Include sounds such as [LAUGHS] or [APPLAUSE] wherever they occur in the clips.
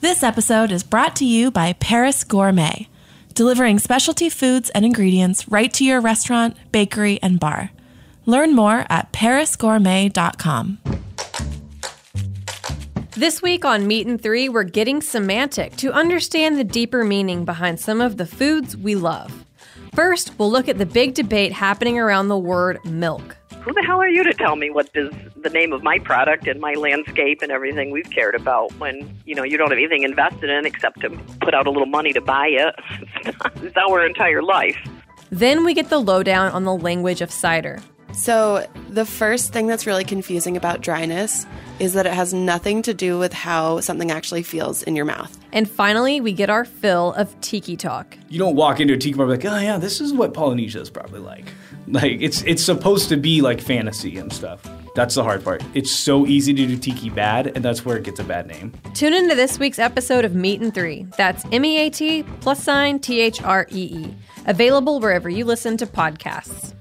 This episode is brought to you by Paris Gourmet, delivering specialty foods and ingredients right to your restaurant, bakery, and bar. Learn more at parisgourmet.com. This week on Meat and Three, we're getting semantic to understand the deeper meaning behind some of the foods we love. First, we'll look at the big debate happening around the word milk. Who the hell are you to tell me what is the name of my product and my landscape and everything we've cared about when, you know, you don't have anything invested in except to put out a little money to buy it? [LAUGHS] it's our entire life. Then we get the lowdown on the language of cider. So, the first thing that's really confusing about dryness is that it has nothing to do with how something actually feels in your mouth. And finally, we get our fill of tiki talk. You don't walk into a tiki bar like, oh yeah, this is what Polynesia is probably like. [LAUGHS] Like it's it's supposed to be like fantasy and stuff. That's the hard part. It's so easy to do tiki bad, and that's where it gets a bad name. Tune into this week's episode of Meat and Three. That's M E A T plus sign T H R E E. Available wherever you listen to podcasts.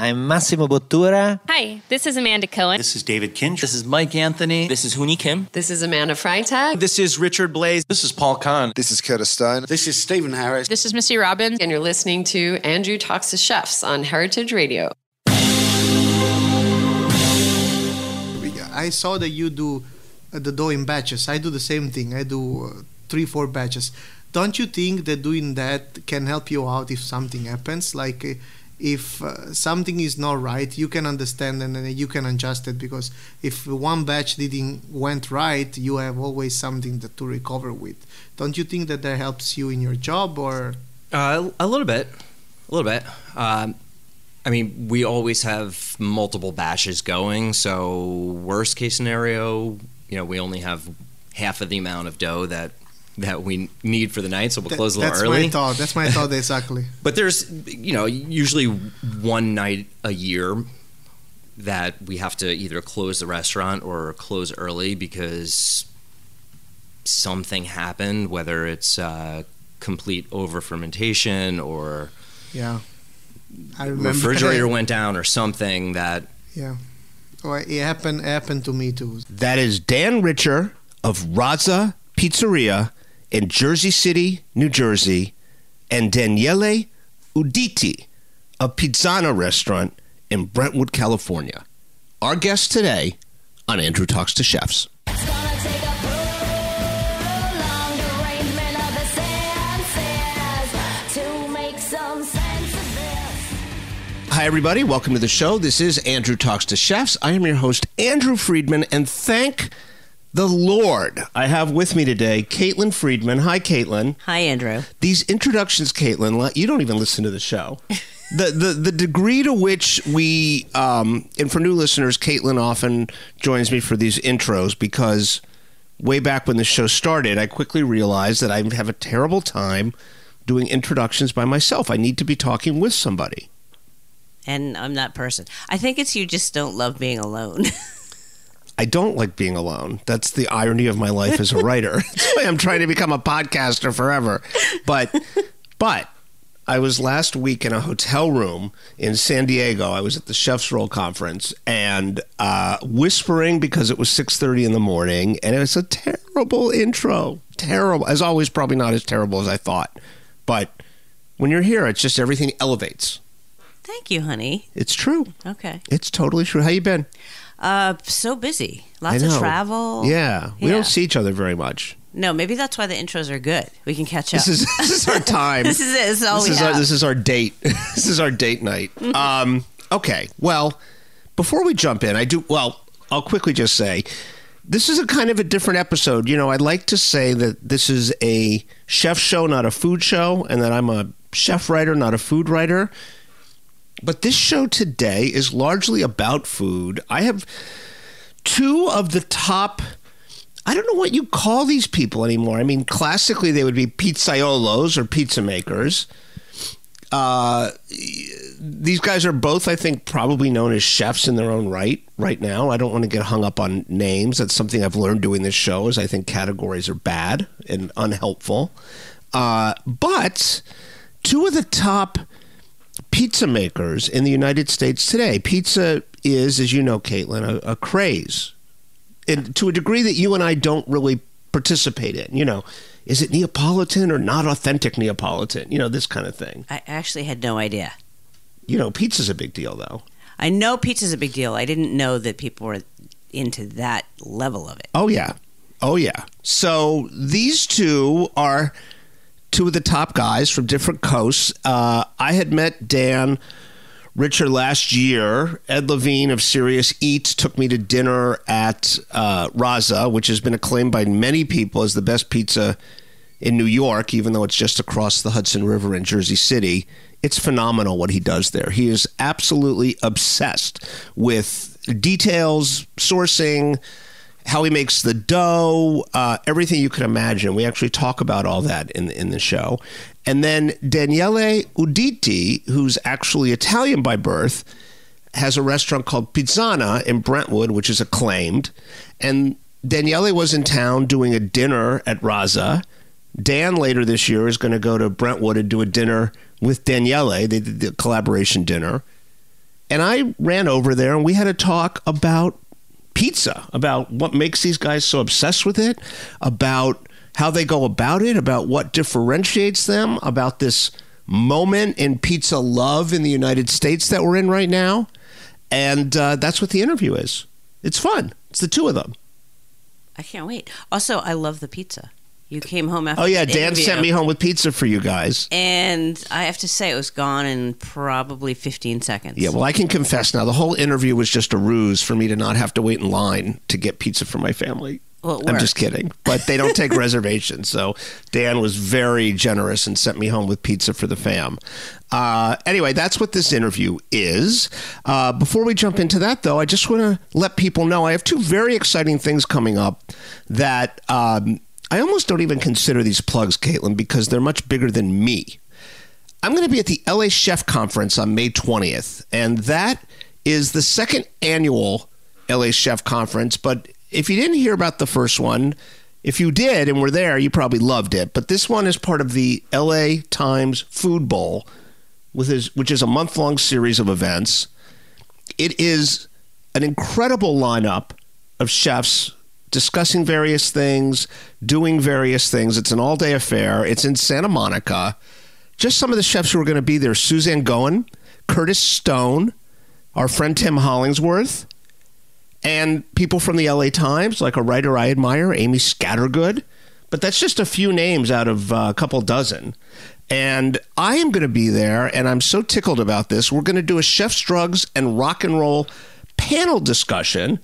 I'm Massimo Bottura. Hi, this is Amanda Cohen. This is David Kinch. This is Mike Anthony. This is Hooni Kim. This is Amanda Freitag. This is Richard Blais. This is Paul Kahn. This is Curtis Stone. This is Stephen Harris. This is Missy Robbins. And you're listening to Andrew Talks to Chefs on Heritage Radio. I saw that you do the dough in batches. I do the same thing. I do uh, three, four batches. Don't you think that doing that can help you out if something happens? Like, uh, if uh, something is not right you can understand and you can adjust it because if one batch didn't went right you have always something that to recover with. Don't you think that that helps you in your job or? Uh, a little bit. A little bit. Um, i mean we always have multiple batches going so worst case scenario you know we only have half of the amount of dough that that we need for the night, so we'll close a little that's early. That's my thought. That's my thought exactly. [LAUGHS] but there's, you know, usually one night a year that we have to either close the restaurant or close early because something happened, whether it's uh, complete over fermentation or yeah, I remember refrigerator went down or something that yeah. Well, it happened happened to me too. That is Dan Richer of Razza Pizzeria in Jersey City, New Jersey, and Daniele Uditi, a Pizzana restaurant in Brentwood, California. Our guest today on Andrew Talks to Chefs. Hi, everybody. Welcome to the show. This is Andrew Talks to Chefs. I am your host, Andrew Friedman, and thank the Lord. I have with me today Caitlin Friedman. Hi, Caitlin. Hi, Andrew. These introductions, Caitlin, you don't even listen to the show. [LAUGHS] the, the the degree to which we um, and for new listeners, Caitlin often joins me for these intros because way back when the show started, I quickly realized that I have a terrible time doing introductions by myself. I need to be talking with somebody. And I'm that person. I think it's you just don't love being alone. [LAUGHS] I don't like being alone. That's the irony of my life as a writer. [LAUGHS] That's why I'm trying to become a podcaster forever. But but I was last week in a hotel room in San Diego. I was at the Chef's Roll conference and uh, whispering because it was 6:30 in the morning, and it was a terrible intro. Terrible, as always, probably not as terrible as I thought. But when you're here, it's just everything elevates. Thank you, honey. It's true. Okay. It's totally true. How you been? Uh, so busy. Lots of travel. Yeah. We Yeah. don't see each other very much. No, maybe that's why the intros are good. We can catch up. This is this is our time. [LAUGHS] this is it. This is all this we is have. our this is our date. [LAUGHS] this is our date night. [LAUGHS] Um, okay. Well, before we jump in, I do well, I'll quickly just say this is a kind of a different episode. You know, I'd like to say that this is a chef show, not a food show, and that I'm a chef writer, not a food writer. But this show today is largely about food. I have two of the top I don't know what you call these people anymore. I mean, classically they would be pizzaiolos or pizza makers. Uh, these guys are both, I think, probably known as chefs in their own right right now. I don't want to get hung up on names. That's something I've learned doing this show. Is I think categories are bad and unhelpful. Uh, but two of the top pizza makers in the United States today. Pizza is, as you know, Caitlin, a, a craze, and to a degree that you and I don't really participate in. You know, is it Neapolitan or not authentic Neapolitan? You know, this kind of thing. I actually had no idea. You know, pizza's a big deal, though. I know pizza's a big deal. I didn't know that people were into that level of it. Oh yeah, oh yeah. So these two are two of the top guys from different coasts. Uh, I had met Dan Richer last year. Ed Levine of Serious Eats took me to dinner at uh, Razza, which has been acclaimed by many people as the best pizza in New York, even though it's just across the Hudson River in Jersey City. It's phenomenal what he does there. He is absolutely obsessed with details, sourcing, how he makes the dough, uh, everything you can imagine. We actually talk about all that in in the show. And then Daniele Uditi, who's actually Italian by birth, has a restaurant called Pizzana in Brentwood, which is acclaimed. And Daniele was in town doing a dinner at Razza. Dan later this year is going to go to Brentwood and do a dinner with Daniele. Did the collaboration dinner. And I ran over there and we had a talk about pizza, about what makes these guys so obsessed with it, about how they go about it, about what differentiates them, about this moment in pizza love in the United States that we're in right now. And uh, that's what the interview is. It's fun. It's the two of them. I can't wait. Also, I love the pizza. You came home after. Oh yeah, Dan interview, sent me home with pizza for you guys. and I have to say it was gone in probably 15 seconds. Yeah, well, I can confess now. The whole interview was just a ruse for me to not have to wait in line to get pizza for my family. Well, I'm just kidding, but they don't take [LAUGHS] reservations. So Dan was very generous and sent me home with pizza for the fam. Uh, anyway, that's what this interview is. Uh, before we jump into that, though, I just want to let people know I have two very exciting things coming up that um, I almost don't even consider these plugs, Caitlin, because they're much bigger than me. I'm going to be at the LA Chef Conference on May 20th, and that is the second annual LA Chef Conference. But if you didn't hear about the first one, if you did and were there, you probably loved it. But this one is part of the LA Times Food Bowl, which is a month long series of events. It is an incredible lineup of chefs discussing various things, doing various things. It's an all day affair. It's in Santa Monica. Just some of the chefs who are going to be there Suzanne Goin, Curtis Stone, our friend Tim Hollingsworth, and people from the LA Times, like a writer I admire, Amy Scattergood. But that's just a few names out of uh, a couple dozen. And I am going to be there, and I'm so tickled about this. We're going to do a chef's drugs and rock and roll panel discussion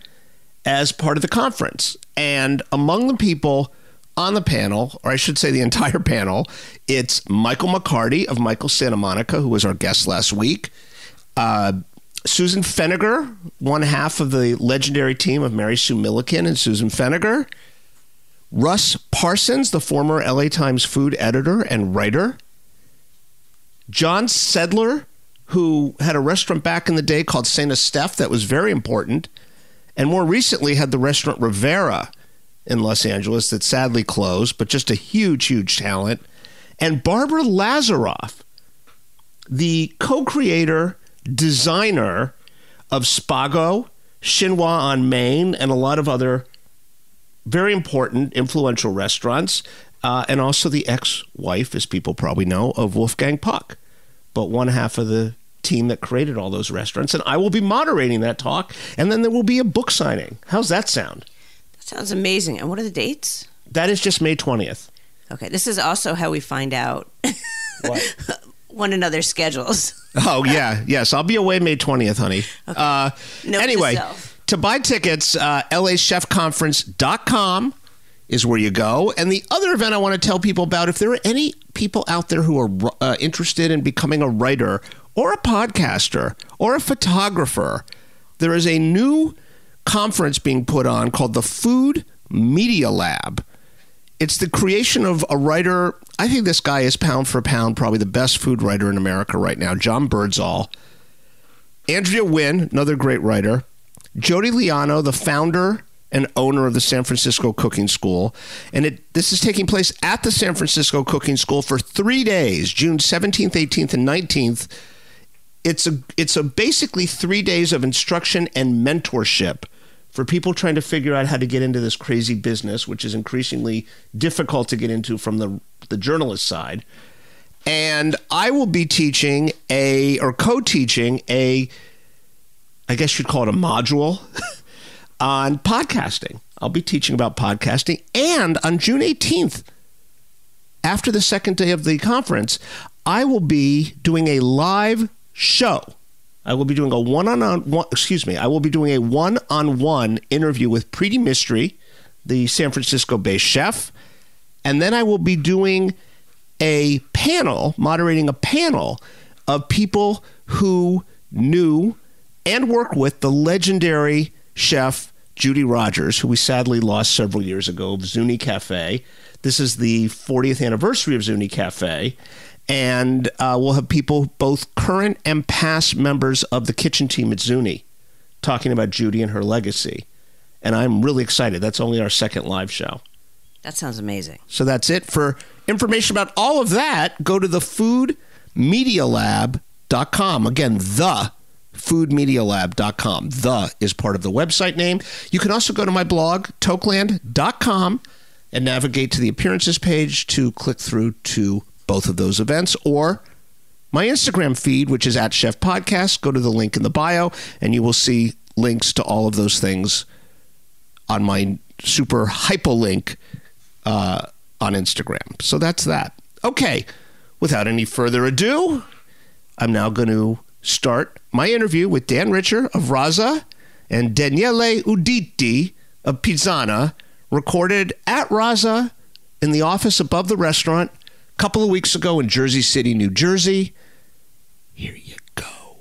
as part of the conference. And among the people on the panel, or I should say the [LAUGHS] entire panel, it's Michael McCarty of Michael Santa Monica, who was our guest last week. Uh, Susan Feniger, one half of the legendary team of Mary Sue Milliken and Susan Feniger. Russ Parsons, the former LA Times food editor and writer. John Sedlar, who had a restaurant back in the day called Saint Estephe that was very important, and more recently had the restaurant Rivera in Los Angeles that sadly closed, but just a huge, huge talent. And Barbara Lazaroff, the co creator, designer of Spago, Chinois on Main, and a lot of other very important, influential restaurants, uh, and also the ex wife, as people probably know, of Wolfgang Puck, but one half of the team that created all those restaurants. And I will be moderating that talk, and then there will be a book signing. How's that sound? That sounds amazing. And what are the dates? That is just May 20th. Okay, this is also how we find out [LAUGHS] one another's schedules. Oh, yeah. Yes. I'll be away May 20th, honey. Uh, Note to anyway, self. to buy tickets, uh, lachefconference.com is where you go. And the other event I want to tell people about if there are any people out there who are uh, interested in becoming a writer or a podcaster or a photographer, there is a new conference being put on called the Food Media Lab. It's the creation of a writer. I think this guy is pound for pound probably the best food writer in America right now, John Birdsall. Andrea Nguyen, another great writer. Jodi Liano, the founder and owner of the San Francisco Cooking School. And it, this is taking place at the San Francisco Cooking School for three days, June 17th, 18th, and 19th. It's a, it's a basically three days of instruction and mentorship for people trying to figure out how to get into this crazy business, which is increasingly difficult to get into from the, the journalist side. And I will be teaching a, or co teaching a, I guess you'd call it a module [LAUGHS] on podcasting. I'll be teaching about podcasting. And on June 18th, after the second day of the conference, I will be doing a live show I will be doing a one on one, excuse me, I will be doing a one on one interview with Preeti Mistry, the San Francisco based chef. And then I will be doing a panel, moderating a panel of people who knew and worked with the legendary chef Judy Rogers, who we sadly lost several years ago of Zuni Cafe. This is the 40th anniversary of Zuni Cafe and uh, we'll have people, both current and past members of the kitchen team at Zuni, talking about Judy and her legacy. And I'm really excited. That's only our second live show. That sounds amazing. So that's it. For information about all of that, go to the foodmedialab.com. Again, the foodmedialab.com. The is part of the website name. You can also go to my blog, toqueland.com, and navigate to the appearances page to click through to both of those events or my Instagram feed, which is at Chef Podcast. Go to the link in the bio, and you will see links to all of those things on my super hyperlink uh, on Instagram. So that's that. Okay, without any further ado, I'm now going to start my interview with Dan Richer of Razza and Daniele Uditi of Pizzana, recorded at Razza in the office above the restaurant a couple of weeks ago in Jersey City, New Jersey. Here you go.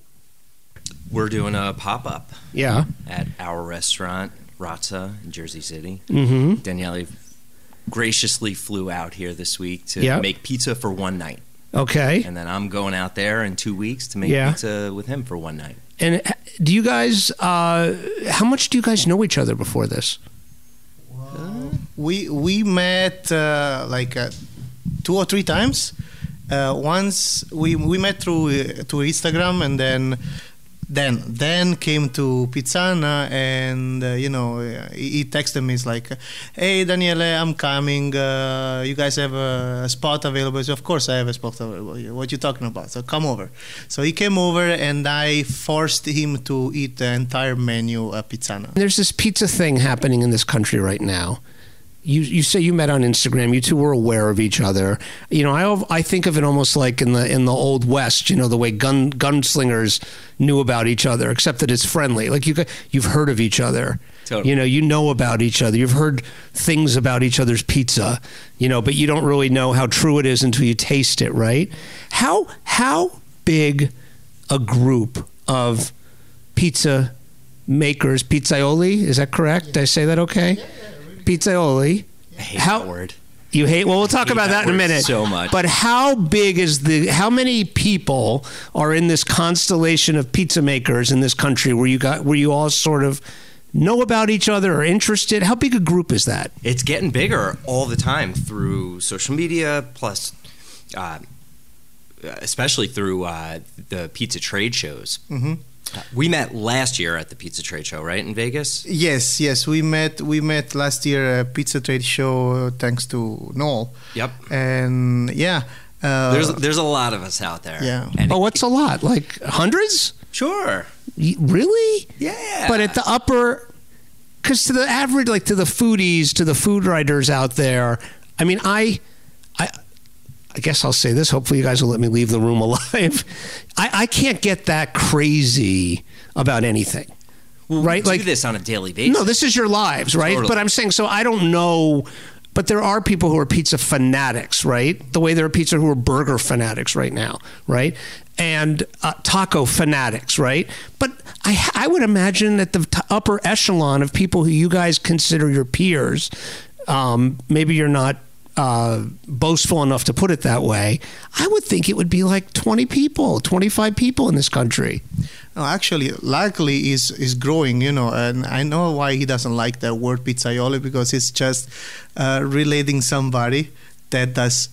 We're doing a pop up. Yeah. At our restaurant, Razza in Jersey City. Mm-hmm. Daniele graciously flew out here this week to Yep. make pizza for one night. Okay. And then I'm going out there in two weeks to make Yeah. pizza with him for one night. And do you guys, uh, how much do you guys know each other before this? we we met uh, like uh, two or three times. Uh, once we we met through uh, through Instagram, and then then then came to Pizzana, and uh, you know uh, he, he texted me. It's like, "Hey Daniele, I'm coming. Uh, you guys have a, spot available?" So of course I have a spot available. What you talking about? So come over. So he came over, and I forced him to eat the entire menu at Pizzana. There's this pizza thing happening in this country right now. You you say you met on Instagram. You two were aware of each other. You know, I I think of it almost like in the in the old west. You know, the way gun gunslingers knew about each other, except that it's friendly. Like you you've heard of each other. Totally. You know, you know about each other. You've heard things about each other's pizza. You know, but you don't really know how true it is until you taste it. Right? How how big a group of pizza makers, pizzaioli. Is that correct? Did I say that okay? Pizzaioli. I hate How- that word. You hate. Well, we'll talk about that that, in a minute. so much. But how big is the? How many people are in this constellation of pizza makers in this country where you got where you all sort of know about each other or interested? How big a group is that? It's getting bigger all the time through social media, plus, uh, especially through uh, the pizza trade shows. We met last year at the pizza trade show, right in Vegas. Yes, yes, we met. We met last year at Pizza Trade Show, thanks to Noel. Yep. And yeah, uh, There's there's a lot of us out there. Yeah. And Oh, what's a lot? Like hundreds? sure. Y- Really? Yeah. But at the upper, because to the average, like to the foodies, to the food writers out there, I mean, I, I, I guess I'll say this. Hopefully, you guys will let me leave the room [LAUGHS] alive. I, I can't get that crazy about anything. Well, right? Like- this on a daily basis. No, this is your lives, right? Totally. But I'm saying, so I don't know. But there are people who are pizza fanatics, right? The way there are pizza who are burger fanatics right now, right? And uh, taco fanatics, right? But I, I would imagine that the t- upper echelon of people who you guys consider your peers, um, maybe you're not uh, boastful enough to put it that way. I would think it would be like 20 people, 25 people in this country. no, actually, luckily is is growing. You know, and I know why he doesn't like that word pizzaioli because it's just uh, relating somebody that does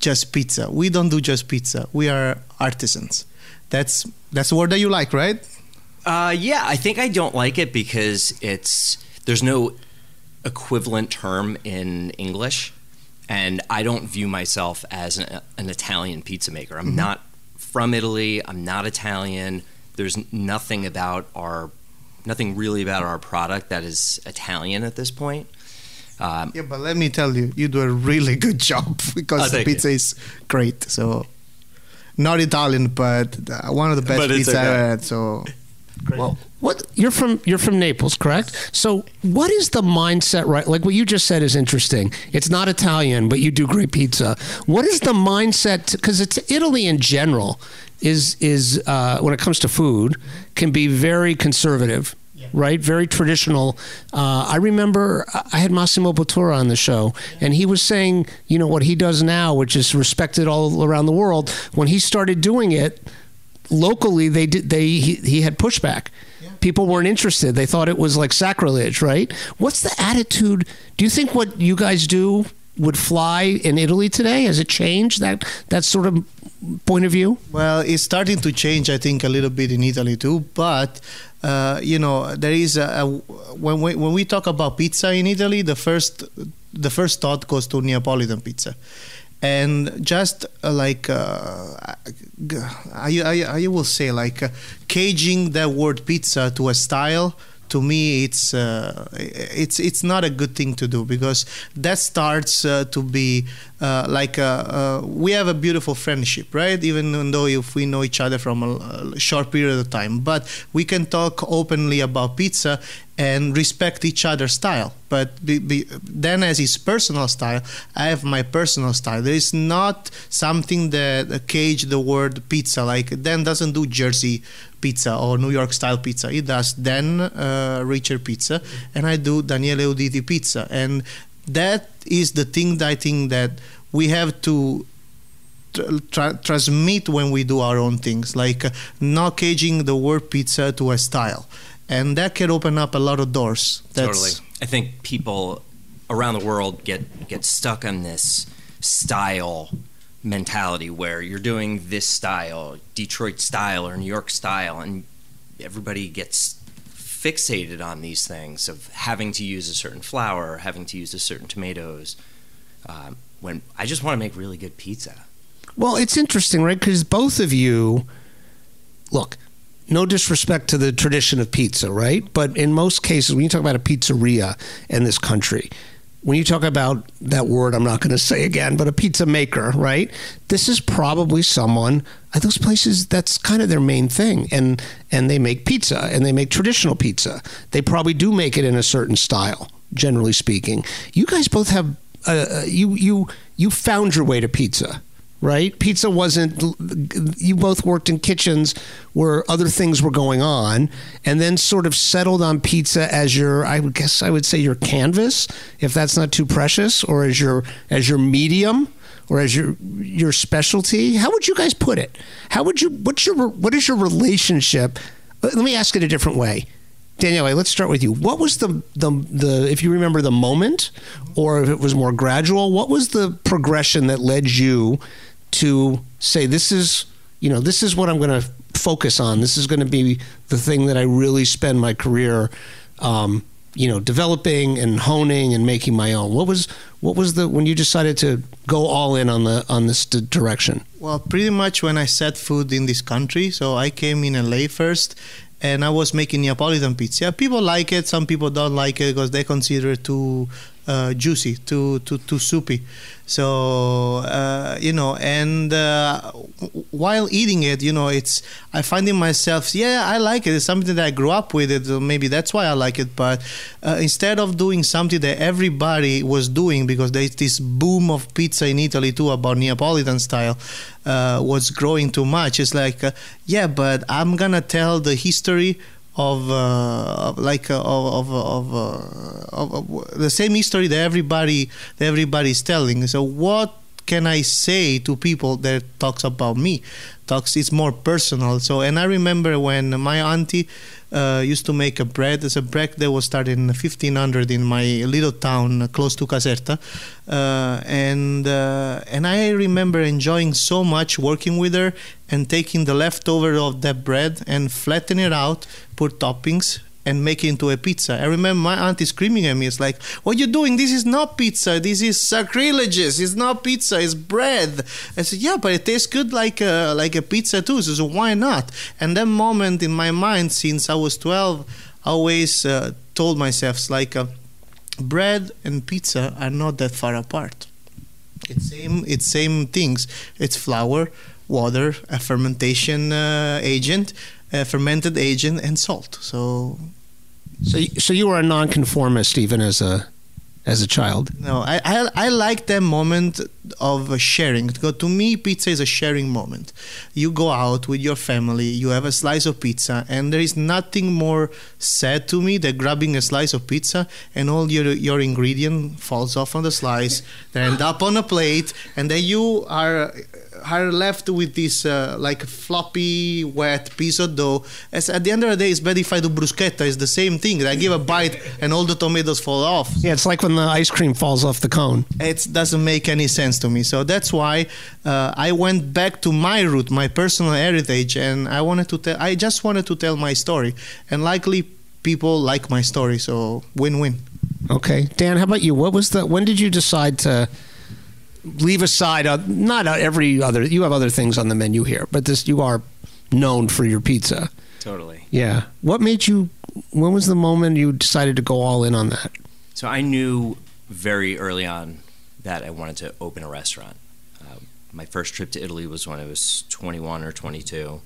just pizza. We don't do just pizza. We are artisans. That's that's the word that you like, right? Uh, yeah, I think I don't like it because it's there's no equivalent term in English, and I don't view myself as an, an Italian pizza maker. I'm Mhm. not from Italy. I'm not Italian. There's nothing about our nothing really about our product that is Italian at this point. Um, Yeah, but let me tell you, you do a really good [LAUGHS] job because Oh, the thank you. pizza is great. So, not Italian, but uh, one of the best But it's I okay. ever had. Well, what you're from you're from Naples, correct? So, what is the mindset right? Like what you just said is interesting. It's not Italian, but you do great pizza. What is the mindset? Because it's Italy in general is is uh, when it comes to food can be very conservative. Right, very traditional. Uh, I remember I had Massimo Bottura on the show, and he was saying, you know, what he does now, which is respected all around the world. When he started doing it, locally they did they he, he had pushback. People weren't interested. They thought it was like sacrilege right? What's the attitude? Do you think what you guys do would fly in italy today? Has it changed that that sort of point of view? Well, it's starting to change, I think, a little bit in Italy too. But uh, you know, there is a, a when we when we talk about pizza in Italy, the first the first thought goes to Neapolitan pizza. And just uh, like uh, I, I, I will say, like uh, caging that word pizza to a style, to me, it's uh, it's it's not a good thing to do because that starts uh, to be uh, like uh, uh, we have a beautiful friendship, right? Even though if we know each other from a, short period of time, but we can talk openly about pizza and respect each other's style. But be, be, then, as his personal style, I have my personal style. There is not something that cage the word pizza. Like Dan doesn't do Jersey pizza or New York style pizza. He does then uh, Richer pizza, and I do Daniele Uditi pizza. And that is the thing that I think that we have to tra- transmit when we do our own things, like uh, not caging the word pizza to a style. And that can open up a lot of doors. That's, totally. I think people around the world get get stuck on this style mentality where you're doing this style, Detroit style or New York style, and everybody gets fixated on these things of having to use a certain flour, having to use a certain tomatoes. Um, when I just want to make really good pizza. Well, it's interesting, right? Because both of you, look, no disrespect to the tradition of pizza, right? But in most cases, when you talk about a pizzeria in this country, when you talk about that word, I'm not going to say again, but a pizza maker, right? This is probably someone at those places that's kind of their main thing, and and they make pizza and they make traditional pizza. They probably do make it in a certain style, generally speaking. You guys both have uh, you you you found your way to pizza right? Pizza wasn't, you both worked in kitchens where other things were going on and then sort of settled on pizza as your, I would guess I would say your canvas, if that's not too precious, or as your, as your medium or as your, your specialty. How would you guys put it? How would you, what's your, what is your relationship? Let me ask it a different way. Daniele, let's start with you. What was the, the the if you remember the moment, or if it was more gradual? What was the progression that led you to say this is you know this is what I'm going to focus on. This is going to be the thing that I really spend my career, um, you know, developing and honing and making my own. What was what was the when you decided to go all in on the on this d- direction? Well, pretty much when I set food in this country. So I came in LA first, and I was making Neapolitan pizza. People like it. Some people don't like it because they consider it too uh, juicy, too too too soupy. So uh, you know, and uh, while eating it, you know, it's I find in myself, yeah, I like it. It's something that I grew up with it. Maybe that's why I like it. But uh, instead of doing something that everybody was doing, because there's this boom of pizza in Italy too about Neapolitan style, uh, was growing too much. It's like, uh, yeah, but I'm gonna tell the history of, uh, of like uh, of of of, uh, of of the same history that everybody that everybody is telling. So what can I say to people that talks about me? It's more personal. So and I remember when my auntie uh, used to make a bread. It's a bread that was started in 1500 in my little town close to Caserta, uh, and uh, and I remember enjoying so much working with her and taking the leftover of that bread and flatten it out, put toppings, and make it into a pizza. I remember my auntie screaming at me, "It's like, what you doing? This is not pizza. This is sacrilegious. It's not pizza. It's bread." I said, "Yeah, but it tastes good like a like a pizza too. So, so why not?" And that moment in my mind, since I was twelve, I always uh, told myself, "It's like uh, bread and pizza are not that far apart. It's same. It's same things. It's flour." Water, a fermentation uh, agent, a fermented agent, and salt. So So, so you were a nonconformist even as a as a child. No, I, I I like that moment of sharing. Because to me, pizza is a sharing moment. You go out with your family, you have a slice of pizza, and there is nothing more sad to me than grabbing a slice of pizza and all your your ingredient falls off on the slice, they end up on a plate, and then you are are left with this uh, like floppy, wet piece of dough. As at the end of the day, it's better if I do bruschetta. It's the same thing. I give a bite and all the tomatoes fall off. Yeah, it's like when the ice cream falls off the cone. It doesn't make any sense to me. So that's why uh, I went back to my root, my personal heritage, and I wanted to tell. I just wanted to tell my story, and likely people like my story. So win-win. Okay, Dan, how about you? What was the? When did you decide to leave aside? Uh, not uh, every other. You have other things on the menu here, but this you are known for your pizza. Totally. Yeah. What made you? When was the moment you decided to go all in on that? So I knew very early on that I wanted to open a restaurant. Uh, my first trip to Italy was when I was 21 or 22.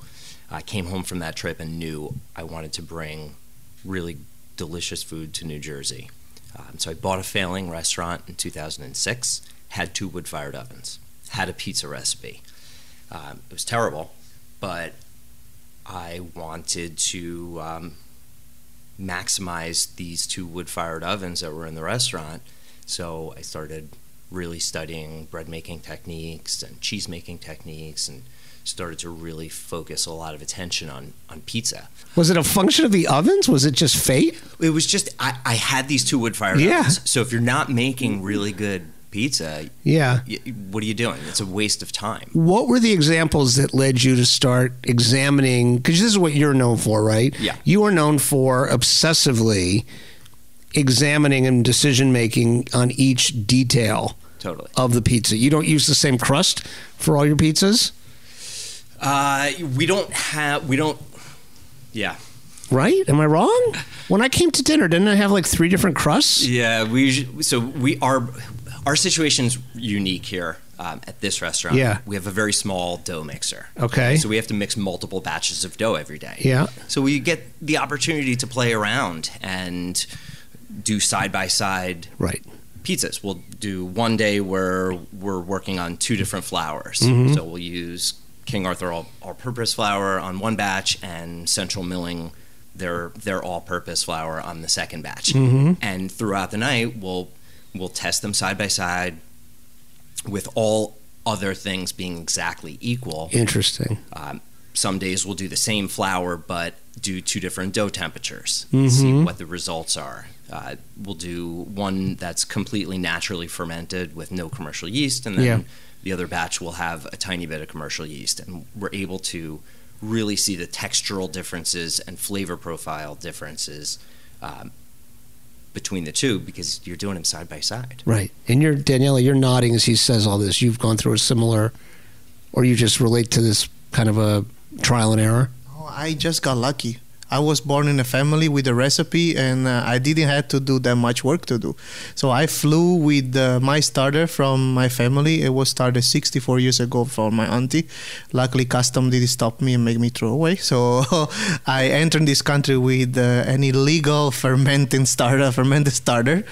I came home from that trip and knew I wanted to bring really delicious food to New Jersey. Um, so I bought a failing restaurant in 2006, had two wood fired ovens, had a pizza recipe. Um, it was terrible, but I wanted to um, maximize these two wood fired ovens that were in the restaurant. So I started really studying bread making techniques and cheese making techniques and started to really focus a lot of attention on, on pizza. Was it a function of the ovens? Was it just fate? It was just, I, I had these two wood fired Yeah. ovens. So if you're not making really good pizza, Yeah. what are you doing? It's a waste of time. What were the examples that led you to start examining? Because this is what you're known for, right? Yeah. You are known for obsessively examining and decision making on each detail Totally. of the pizza. You don't use the same crust for all your pizzas, Uh, we don't have, we don't, yeah. right? Am I wrong? When I came to dinner, didn't I have like three different crusts? Yeah, we so we are our situation's unique here um, at this restaurant. Yeah. we have a very small dough mixer. Okay. so we have to mix multiple batches of dough every day. Yeah. so we get the opportunity to play around and do side by side Right. pizzas. We'll do one day where we're working on two different flours. Mhm. So we'll use King Arthur all, all-purpose flour on one batch and Central Milling their their all-purpose flour on the second batch. Mhm. And throughout the night, we'll we'll test them side by side with all other things being exactly equal. Interesting. Um, some days we'll do the same flour, but do two different dough temperatures. And see what the results are. Uh, we'll do one that's completely naturally fermented with no commercial yeast, and then Yeah. the other batch will have a tiny bit of commercial yeast, and we're able to really see the textural differences and flavor profile differences um, between the two because you're doing them side by side. Right. And you're Daniele, you're nodding as he says all this. You've gone through a similar, or you just relate to this kind of a trial and error. Oh, I just got lucky. I was born in a family with a recipe, and uh, I didn't have to do that much work to do. So I flew with uh, my starter from my family. It was started 64 years ago from my auntie. Luckily, custom didn't stop me and make me throw away. [LAUGHS] So I entered this country with uh, an illegal [LAUGHS] fermenting starter, fermented starter.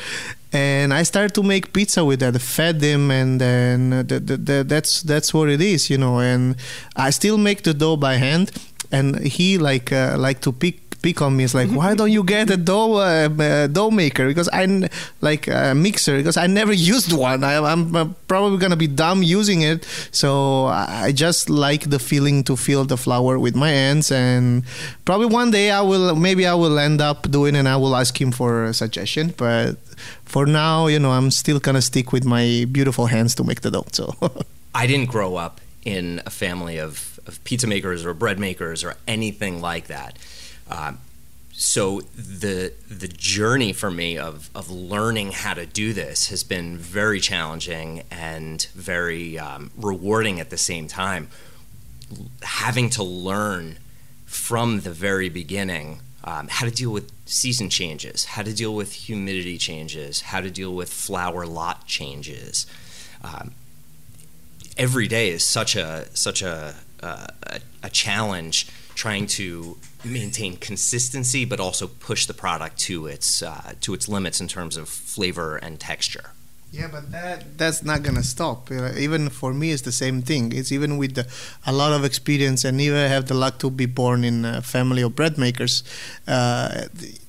And I started to make pizza with that, fed them, and then uh, th- th- th- that's that's what it is, you know. And I still make the dough by hand and he like uh, like to pick pick on me. It's like, why don't you get a dough uh, uh, dough maker? Because I like a mixer because I never [LAUGHS] used one. I, I'm uh, probably gonna be dumb using it. So I I just like the feeling to feel the flour with my hands, and probably one day I will. Maybe I will end up doing, and I will ask him for a suggestion. But for now, you know, I'm still gonna stick with my beautiful hands to make the dough. So. [LAUGHS] I didn't grow up in a family of, of pizza makers or bread makers or anything like that. Um, so the the journey for me of of learning how to do this has been very challenging and very um, rewarding at the same time. Having to learn from the very beginning um, how to deal with season changes, how to deal with humidity changes, how to deal with flour lot changes. Um, every day is such a such a, uh, a a challenge trying to maintain consistency, but also push the product to its uh, to its limits in terms of flavor and texture. Yeah, but that that's not gonna stop. Uh, even for me, it's the same thing. It's even with the, a lot of experience, and even have the luck to be born in a family of bread makers. Uh,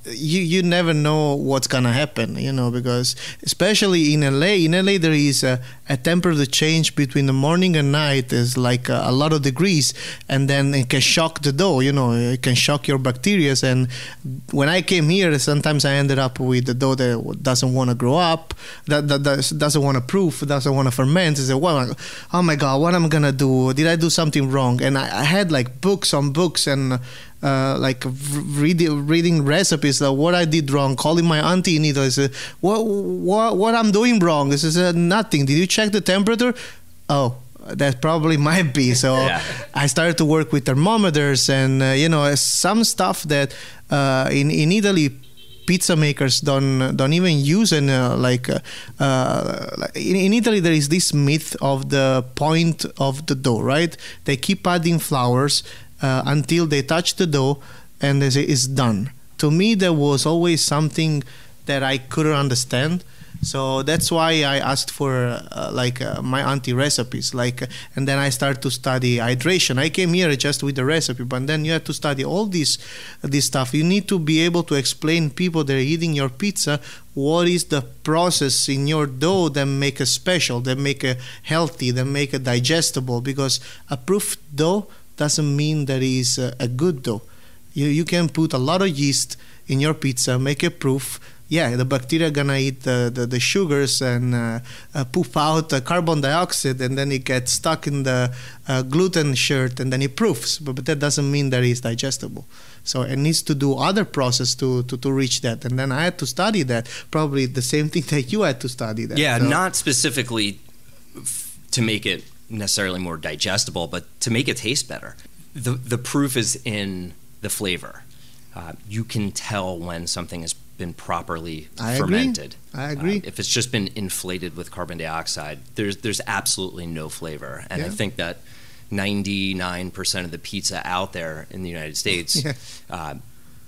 you you never know what's gonna happen, you know, because especially in LA, in LA there is a, a temperature change between the morning and night is like a, a lot of degrees, and then it can shock the dough, you know, it can shock your bacteria. And when I came here, sometimes I ended up with the dough that doesn't want to grow up, that, that, that doesn't want to proof, doesn't want to ferment. I said, well, oh my god, what am I gonna do? Did I do something wrong? And I, I had like books on books and uh, like reading reading recipes like what I did wrong, calling my auntie in Italy, said, what what what I'm doing wrong? This is nothing. Did you check the temperature? Oh, that probably [LAUGHS] might be. So yeah. I started to work with thermometers and uh, you know some stuff that uh, in in Italy pizza makers don't don't even use and uh, like uh, uh, in, in, Italy there is this myth of the point of the dough right they keep adding flours uh, until they touch the dough and they say it's done. To me, there was always something that I couldn't understand. So that's why I asked for uh, like uh, my auntie recipes, like, uh, and then I started to study hydration. I came here just with the recipe, but then you have to study all this, this stuff. You need to be able to explain people that are eating your pizza what is the process in your dough that make it special, that make it healthy, that make it digestible. Because a proof dough doesn't mean that it's a, a good dough. You, you can put a lot of yeast in your pizza, make it proof. Yeah, the bacteria gonna eat the, the, the sugars and uh, uh, poop out uh, carbon dioxide, and then it gets stuck in the uh, gluten shirt, and then it proofs. But, but that doesn't mean that it's digestible. So it needs to do other process to, to, to reach that. And then I had to study that. Probably the same thing [LAUGHS] that you had to study that. Yeah, so. not specifically f- to make it necessarily more digestible, but to make it taste better. The the proof is in the flavor. Uh, you can tell when something has been properly I fermented. Agree. I agree. Uh, if it's just been inflated with carbon dioxide, there's there's absolutely no flavor. And yeah. I think that 99% of the pizza out there in the United States [LAUGHS] yeah. uh,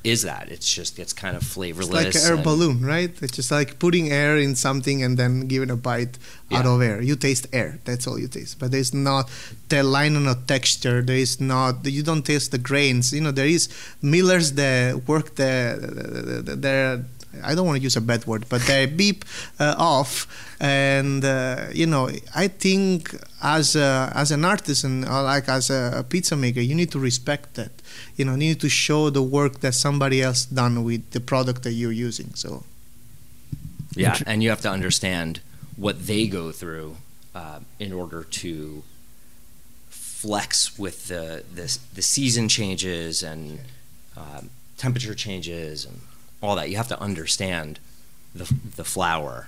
is that. It's just it's kind of flavorless. It's like an air balloon, right? It's just like putting air in something and then giving a bite yeah. out of air. You taste air. That's all you taste. But there's not the line of texture. There is not. You don't taste the grains. You know, there is millers that work the their I don't want to use a bad word, but they beep uh, off. And uh, you know, I think as a, as an artisan, or like as a, pizza maker, you need to respect that. You know, you need to show the work that somebody else done with the product that you're using. So, yeah, and you have to understand what they go through uh, in order to flex with the the, the season changes and um, temperature changes and all that. You have to understand the the flour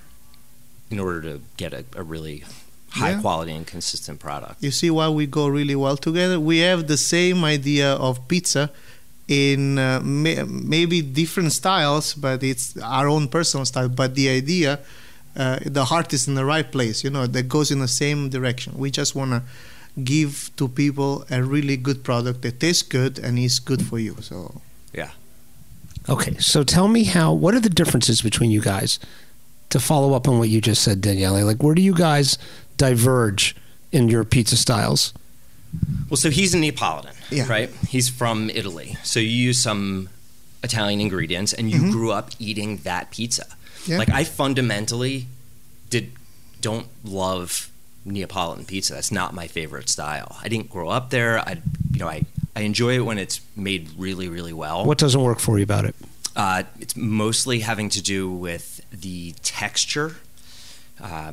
in order to get a, a really high yeah. quality and consistent product. You see why we go really well together? We have the same idea of pizza in uh, may, maybe different styles, but it's our own personal style. But the idea, uh, the heart is in the right place, you know, that goes in the same direction. We just want to give to people a really good product that tastes good and is good for you. So. Okay, so tell me how. What are the differences between you guys? To follow up on what you just said, Daniele, like where do you guys diverge in your pizza styles? Well, so he's a Neapolitan, yeah. right? He's from Italy, so you use some Italian ingredients, and you Mhm. grew up eating that pizza. Yeah. Like I fundamentally did don't love Neapolitan pizza. That's not my favorite style. I didn't grow up there. I you know I I enjoy it when it's made really really well. What doesn't work for you about it? Uh, it's mostly having to do with the texture, uh,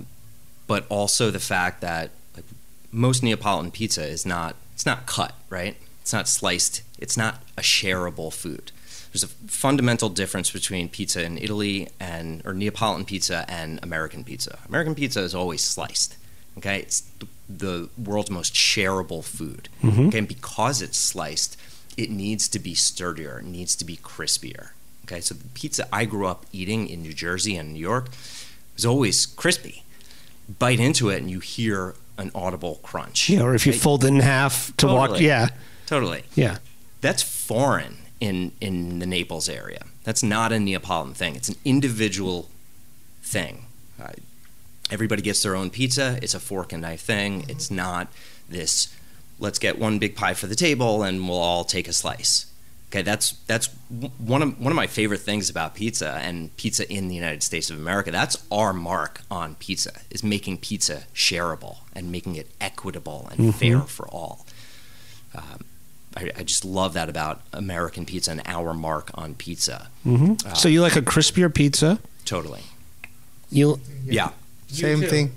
but also the fact that like, most Neapolitan pizza is not it's not cut right. It's not sliced. It's not a shareable food. There's a fundamental difference between pizza in Italy and or Neapolitan pizza and American pizza. American pizza is always sliced. Okay, it's the, the world's most shareable food. Mhm. Okay, and because it's sliced, it needs to be sturdier. It needs to be crispier. Okay, so the pizza I grew up eating in New Jersey and New York was always crispy. Bite into it and you hear an audible crunch. Yeah, or if you Right? fold it in half to walk. Yeah, Totally. yeah. That's foreign in in the Naples area. That's not a Neapolitan thing. It's an individual thing. Uh, everybody gets their own pizza. It's a fork and knife thing. It's not this. Let's get one big pie for the table and we'll all take a slice. Okay, that's that's one of one of my favorite things about pizza and pizza in the United States of America. That's our mark on pizza is making pizza shareable and making it equitable and Mhm. fair for all. Um, I, I just love that about American pizza and our mark on pizza. hmm Uh, so you like a crispier pizza? Totally. You Yeah. Same thing.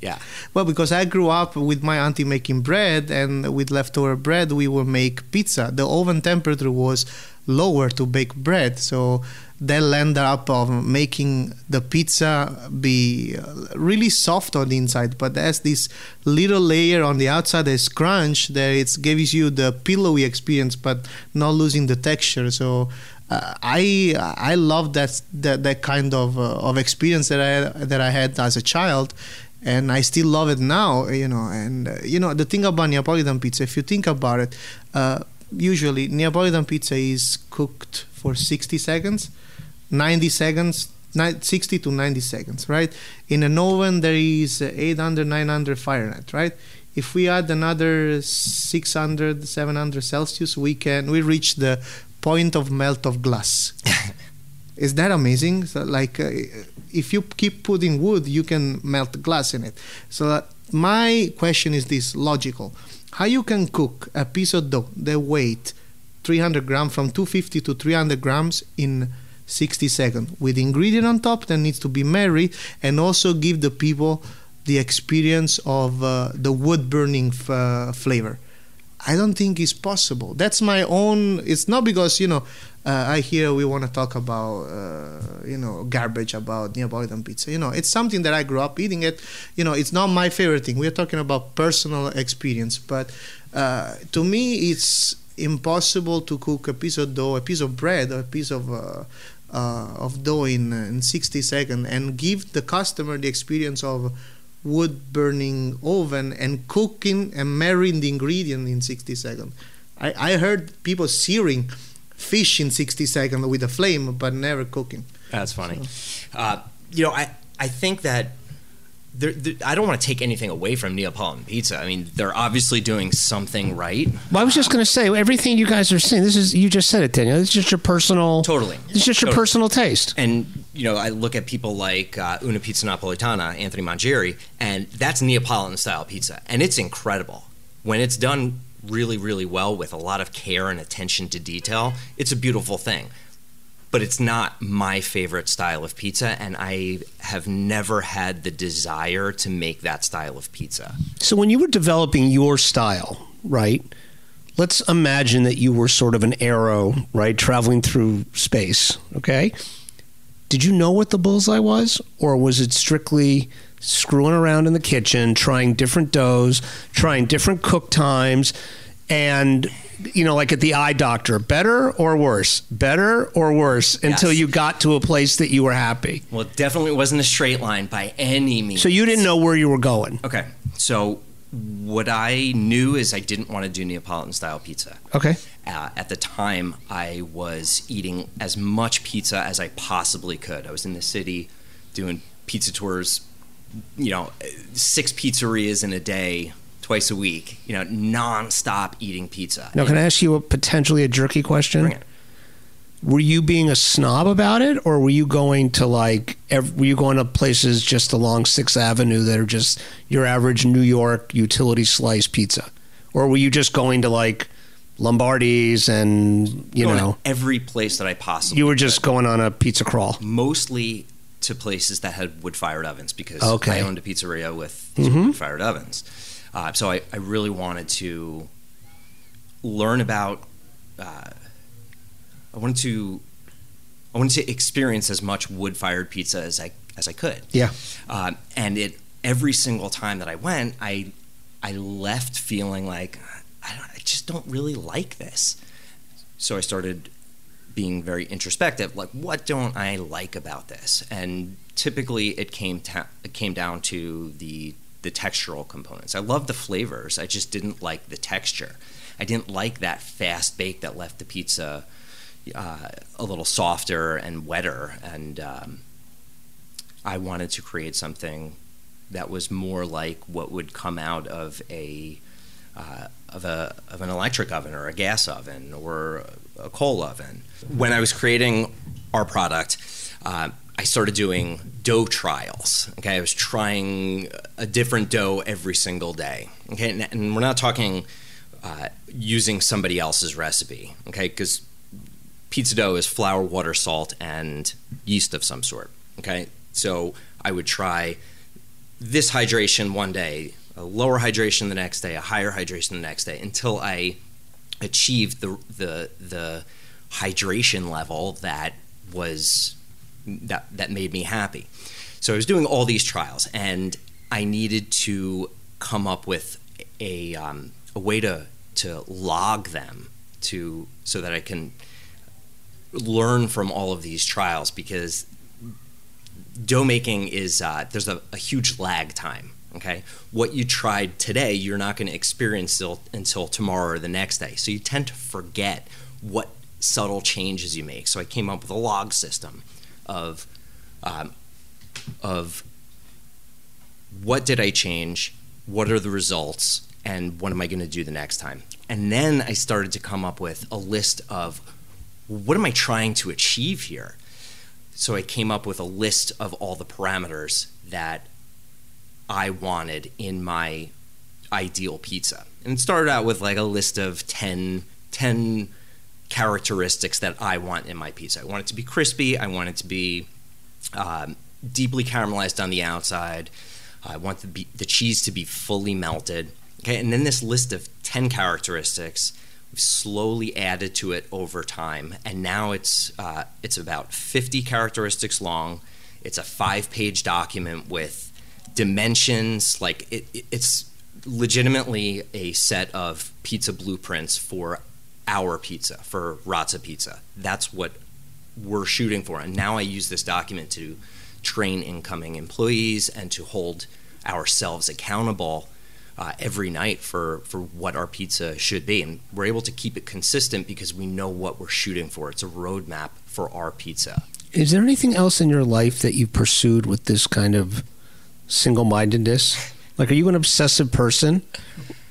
Yeah. Well, because I grew up with my auntie making bread, and with leftover bread, we would make pizza. The oven temperature was lower to bake bread, so that ended up of making the pizza be uh, really soft on the inside, but there's this little layer on the outside that's crunch that it gives you the pillowy experience, but not losing the texture. So. Uh, I I love that that, that kind of uh, of experience that I that I had as a child, and I still love it now. You know, and uh, you know the thing about Neapolitan pizza. If you think about it, uh, usually Neapolitan pizza is cooked for sixty seconds, ninety seconds. 60 to 90 seconds right in an oven there is uh, 800 900 fahrenheit right if we add another 600 700 celsius we can we reach the point of melt of glass. [LAUGHS] Is that amazing? So like uh, if you keep putting wood you can melt glass in it. So uh, my question is this logical. How you can cook a piece of dough that weight 300 grams from 250 to 300 grams in 60 seconds with ingredient on top that needs to be married and also give the people the experience of uh, the wood burning f- uh, flavor I don't think it's possible. That's my own. It's not because you know uh, I hear we want to talk about uh, you know garbage about Neapolitan pizza. You know, it's something that I grew up eating it. You know, it's not my favorite thing. We're talking about personal experience, but uh, to me, it's impossible to cook a piece of dough, a piece of bread, or a piece of uh, uh, of dough in, in 60 seconds and give the customer the experience of wood burning oven and cooking and marrying the ingredient in 60 seconds. I, I heard people searing fish in 60 seconds with a flame, but never cooking. That's funny. Uh, you know, I, I think that there, there, I don't want to take anything away from Neapolitan pizza. I mean, they're obviously doing something right. Well, I was just going to say everything you guys are saying. This is you just said it, Daniel. It's just your personal. Totally. It's just your Totally. personal taste. And you know, I look at people like uh, Una Pizza Napolitana, Anthony Mangieri, and that's Neapolitan style pizza, and it's incredible when it's done really, really well with a lot of care and attention to detail. It's a beautiful thing. But it's not my favorite style of pizza, and I have never had the desire to make that style of pizza. So when you were developing your style, right? Let's imagine that you were sort of an arrow, right, traveling through space. Okay. Did you know what the bullseye was, or was it strictly screwing around in the kitchen, trying different doughs, trying different cook times, and you know, like at the eye doctor, better or worse, better or worse, until Yes. you got to a place that you were happy. Well, it definitely wasn't a straight line by any means. So you didn't know where you were going. Okay. So what I knew is I didn't want to do Neapolitan style pizza. Okay. Uh, at the time, I was eating as much pizza as I possibly could. I was in the city doing pizza tours, you know, six pizzerias in a day, twice a week, you know, nonstop eating pizza. Now, can I ask you a potentially a jerky question? Were you being a snob about it, or were you going to like, ev- were you going to places just along Sixth Avenue that are just your average New York utility slice pizza, or were you just going to like Lombardi's and you Going know, every place that I possibly. you were just going on a pizza crawl? mostly to places that had wood fired ovens because Okay. I owned a pizzeria with Mhm. wood fired ovens. Uh, so I, I really wanted to learn about. Uh, I wanted to. I wanted to experience as much wood fired pizza as I as I could. Yeah. Um, and it every single time that I went, I I left feeling like I, don't, I just don't really like this. So I started being very introspective. Like, what don't I like about this? And typically, it came ta- it came down to the the textural components. I love the flavors. I just didn't like the texture. I didn't like that fast bake that left the pizza uh, a little softer and wetter. And um, I wanted to create something that was more like what would come out of a uh, of a of an electric oven or a gas oven or a coal oven. When I was creating our product, uh, I started doing dough trials. Okay, I was trying a different dough every single day. Okay, and, and we're not talking uh, using somebody else's recipe. Okay, because pizza dough is flour, water, salt, and yeast of some sort. Okay, so I would try this hydration one day, a lower hydration the next day, a higher hydration the next day, until I achieved the the the hydration level that was that that made me happy. So I was doing all these trials, and I needed to come up with a um, a way to to log them to so that I can learn from all of these trials because dough making is uh, there's a, a huge lag time. Okay, what you tried today, you're not going to experience until tomorrow or the next day. So you tend to forget what subtle changes you make. So I came up with a log system of um, of what did I change, what are the results, and what am I going to do the next time. And then I started to come up with a list of what am I trying to achieve here. So I came up with a list of all the parameters that I wanted in my ideal pizza. And it started out with like a list of 10, 10 characteristics that I want in my pizza. I want it to be crispy. I want it to be um, deeply caramelized on the outside. I want the, the cheese to be fully melted. Okay, and then this list of 10 characteristics slowly added to it over time, and now it's uh, it's about 50 characteristics long. It's a five-page document with dimensions. Like it- it's legitimately a set of pizza blueprints for our pizza, for Razza Pizza. That's what we're shooting for. And now I use this document to train incoming employees and to hold ourselves accountable uh, every night for, for what our pizza should be. And we're able to keep it consistent because we know what we're shooting for. It's a roadmap for our pizza. Is there anything else in your life that you pursued with this kind of single mindedness? Like, are you an obsessive person?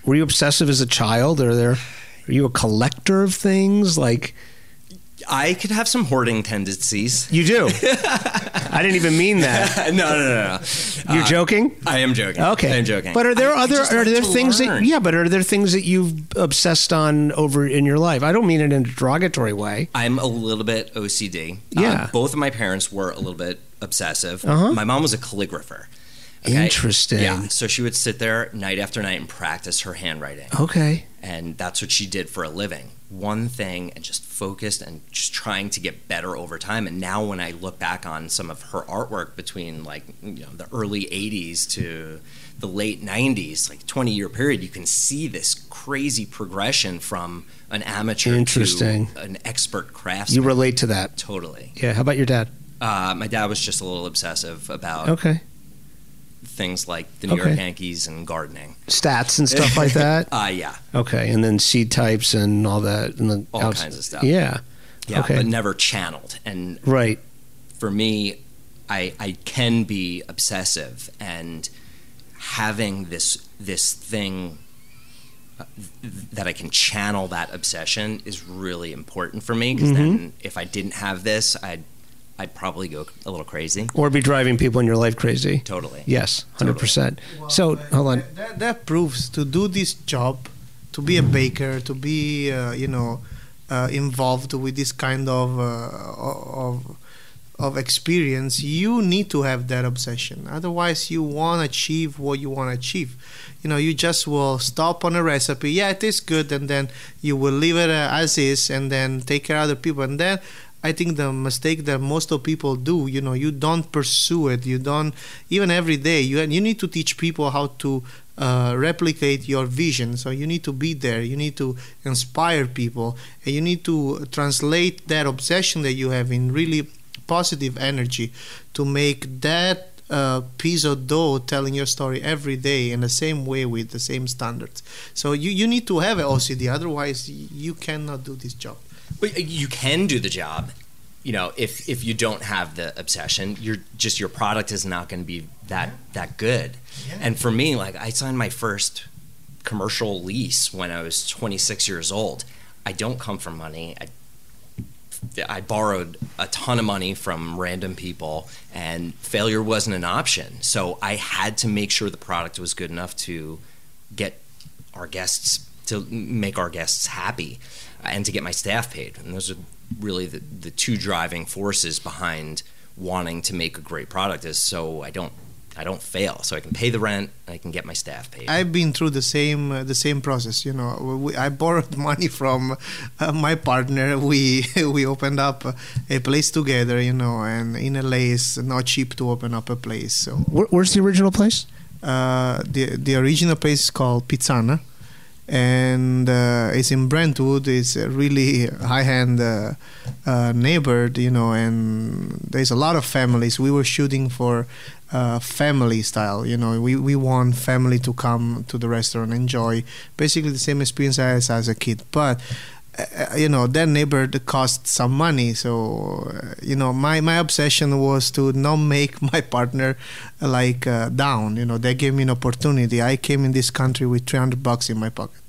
Were you obsessive as a child? Are there? Are you a collector of things? Like, I could have some hoarding tendencies. you do. [LAUGHS] I didn't even mean that. [LAUGHS] no, no, no, no. You're Uh, joking. I am joking. Okay, I am joking. But are there I- I other? just are there things that? Yeah, but are there things that you've obsessed on over in your life? I don't mean it in a derogatory way. I'm a little bit OCD. Yeah. Uh, both of my parents were a little bit obsessive. Uh-huh. My mom was a calligrapher. Interesting. Yeah. So she would sit there night after night and practice her handwriting. Okay. And that's what she did for a living. One thing and just focused and just trying to get better over time. And now when I look back on some of her artwork between like, you know, the early 80s to the late 90s, like 20 year period, you can see this crazy progression from an amateur Interesting. to an expert craftsman. You relate to that. Totally. Yeah. How about your dad? Uh, my dad was just a little obsessive about Okay. Things like the New Okay. York Yankees and gardening. Stats and stuff like [LAUGHS] that. Uh, yeah, Okay, and then seed types and all that, and the all outs- kinds of stuff. Yeah. yeah, Okay. but never channeled. And Right. for me, I I can be obsessive and having this this thing uh, that I can channel that obsession is really important for me because Mhm. then if I didn't have this, I'd I'd probably go a little crazy. Or be driving people in your life crazy. Totally. Yes, 100%. So, hold on. That, that proves to do this job, to be a baker, to be uh, you know uh, involved with this kind of uh, of of experience, you need to have that obsession. Otherwise, you won't achieve what you want to achieve. You know, you just will stop on a recipe. Yeah, it is good, and then you will leave it uh, as is, and then take care of other people, and then. I think the mistake that most of people do, you know, you don't pursue it. You don't even every day. You you need to teach people how to uh, replicate your vision. So you need to be there. You need to inspire people, and you need to translate that obsession that you have in really positive energy to make that uh, piece of dough telling your story every day in the same way with the same standards. So you, you need to have an OCD, otherwise you cannot do this job. But you can do the job, you know, if if you don't have the obsession, you're just your product is not going to be that that good. And for me, like I signed my first commercial lease when I was 26 years old. I don't come from money. I I borrowed a ton of money from random people, and failure wasn't an option. So I had to make sure the product was good enough to get our guests to make our guests happy, and to get my staff paid. And those are really the, the two driving forces behind wanting to make a great product. Is so I don't I don't fail, so I can pay the rent, I can get my staff paid. I've been through the same uh, the same process. You know, we, I borrowed [LAUGHS] money from uh, my partner. We [LAUGHS] we opened up a place together. You know, and in LA it's not cheap to open up a place. So Where, where's the original place? uh, the the original place is called Pizzana, and uh, it's in Brentwood. It's a really high-end uh, uh, neighborhood, you know, and there's a lot of families. We were shooting for uh, family style, you know. We we want family to come to the restaurant, and enjoy basically the same experience as as a kid, but. Uh, you know that neighborhood cost some money so uh, you know my my obsession was to not make [LAUGHS] my partner like uh, down you know they gave me an opportunity i came in this country with 300 bucks in my pocket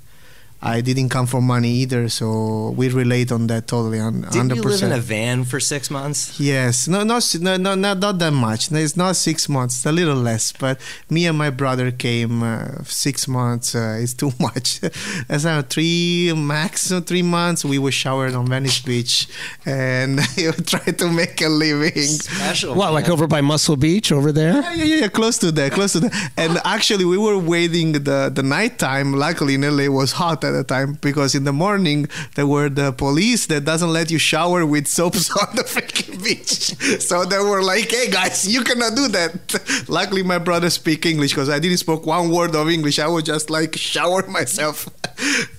i didn't come for money either so we relate on that totally on Didn't 100% you live in a van for six months? Yes, no, no, no, no, not, not that much. No, It's not six months, it's a little less. But me and my brother came uh, six months. Uh, it's too [LAUGHS] much. That's uh, three max, three months. We were showered on Venice Beach and [LAUGHS] tried to make a living. Special. What, like over by Muscle Beach over there? Yeah, yeah, yeah, close to that, close to that. And actually, we were waiting the the nighttime. Luckily, in LA was hot at the time because in the morning there were the police that doesn't let you shower with soaps [LAUGHS] on the freaking beach. So they were like, "Hey guys, you cannot do that." [LAUGHS] Luckily, my brother speak English because I didn't spoke one word of English. I was just like shower [LAUGHS] myself,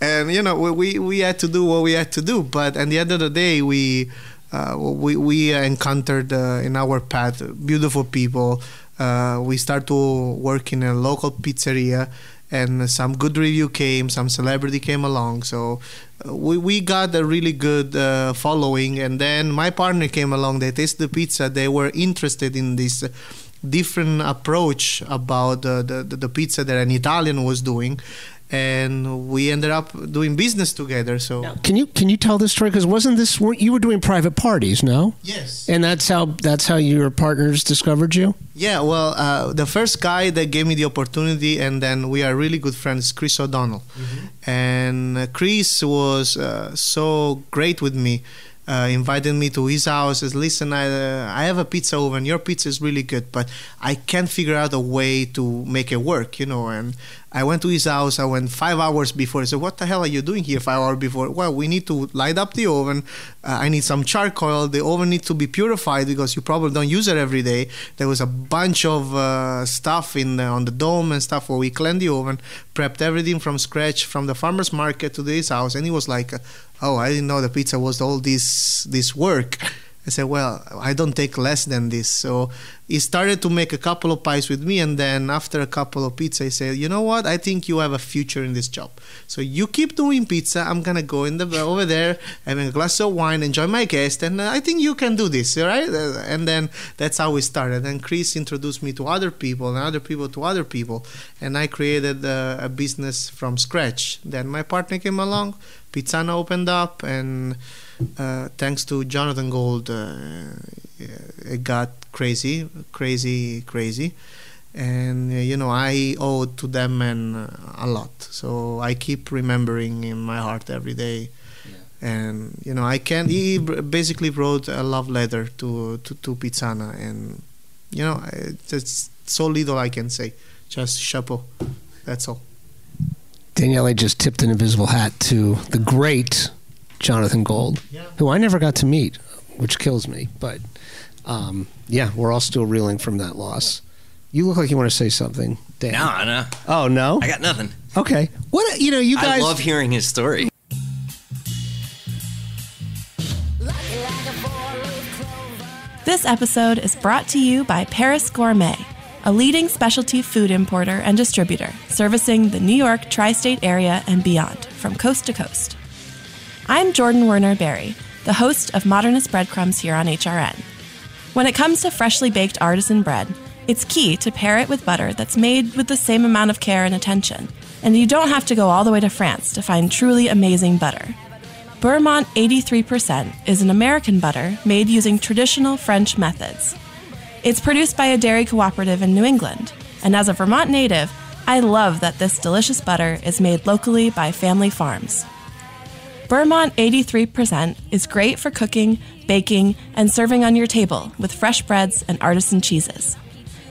and you know, we we, had to do what we had to do. But at the end of the day, we. Uh, we we encountered uh, in our path beautiful people. Uh, we start to work in a local pizzeria, and some good review came. Some celebrity came along, so uh, we we got a really good uh, following. And then my partner came along. They tasted the pizza. They were interested in this different approach about uh, the, the the pizza that an Italian was doing. And we ended up doing business together. So Can you can you tell this story? Because wasn't this weren't- you were doing private parties? No. Yes. And that's how that's how your partners discovered you. Yeah, well, uh, the first guy that gave me the opportunity, and then we are really good friends, Chris O'Donnell. And uh, Chris was uh, so great with me, uh, invited me to his house. Says, "Listen, I, uh, I have a pizza oven. Your pizza is really good, but I can't figure out a way to make it work, you know." And I went to his house. I went five hours before. He said, "What the hell are you doing here five hours before?" Well, we need to light up the oven. Uh, I need some charcoal. The oven needs to be purified because you probably don't use it every day. There was a bunch of uh, stuff in the, on the dome and stuff where we cleaned the oven, prepped everything from scratch from the farmer's market to this house. And he was like, "Oh, I didn't know the pizza was all this this work." I said, "Well, I don't take less than this." So he started to make a couple of pies with me and then after a couple of pizza he said you know what? I think you have a future in this job. So you keep doing pizza. I'm gonna go in the over there having a glass of wine and enjoy my guest and uh, i think you can do this right? Uh, and then that's how we started. And chris introduced me to other people and other people to other people and i created a, a business from scratch. Then my partner came along pizzana opened up and uh, thanks to Jonathan Gold, uh, it got crazy, crazy, crazy, and uh, you know I owe to them and uh, a lot. So I keep remembering in my heart every day. And you know I can. He basically wrote a love letter to to, to Pizzana, and you know it's so little I can say. Just chapeau. That's all. Daniele just tipped an invisible hat to the great Jonathan Gold, who I never got to meet, which kills me. But um, yeah, we're all still reeling from that loss. You look like you want to say something, Dan. No, no. Oh no, I got nothing. Okay. What you know, you guys. I love hearing his story. This episode is brought to you by Paris Gourmet, a leading specialty food importer and distributor servicing the New York tri state area and beyond from coast to coast. I'm Jordan Werner Berry, the host of Modernist Breadcrumbs here on HRN. When it comes to freshly baked artisan bread, it's key to pair it with butter that's made with the same amount of care and attention, and you don't have to go all the way to France to find truly amazing butter. Beurremont 83% is an American butter made using traditional French methods. It's produced by a dairy cooperative in New England, and as a Vermont native, I love that this delicious butter is made locally by family farms. Beurremont 83% is great for cooking, baking, and serving on your table with fresh breads and artisan cheeses.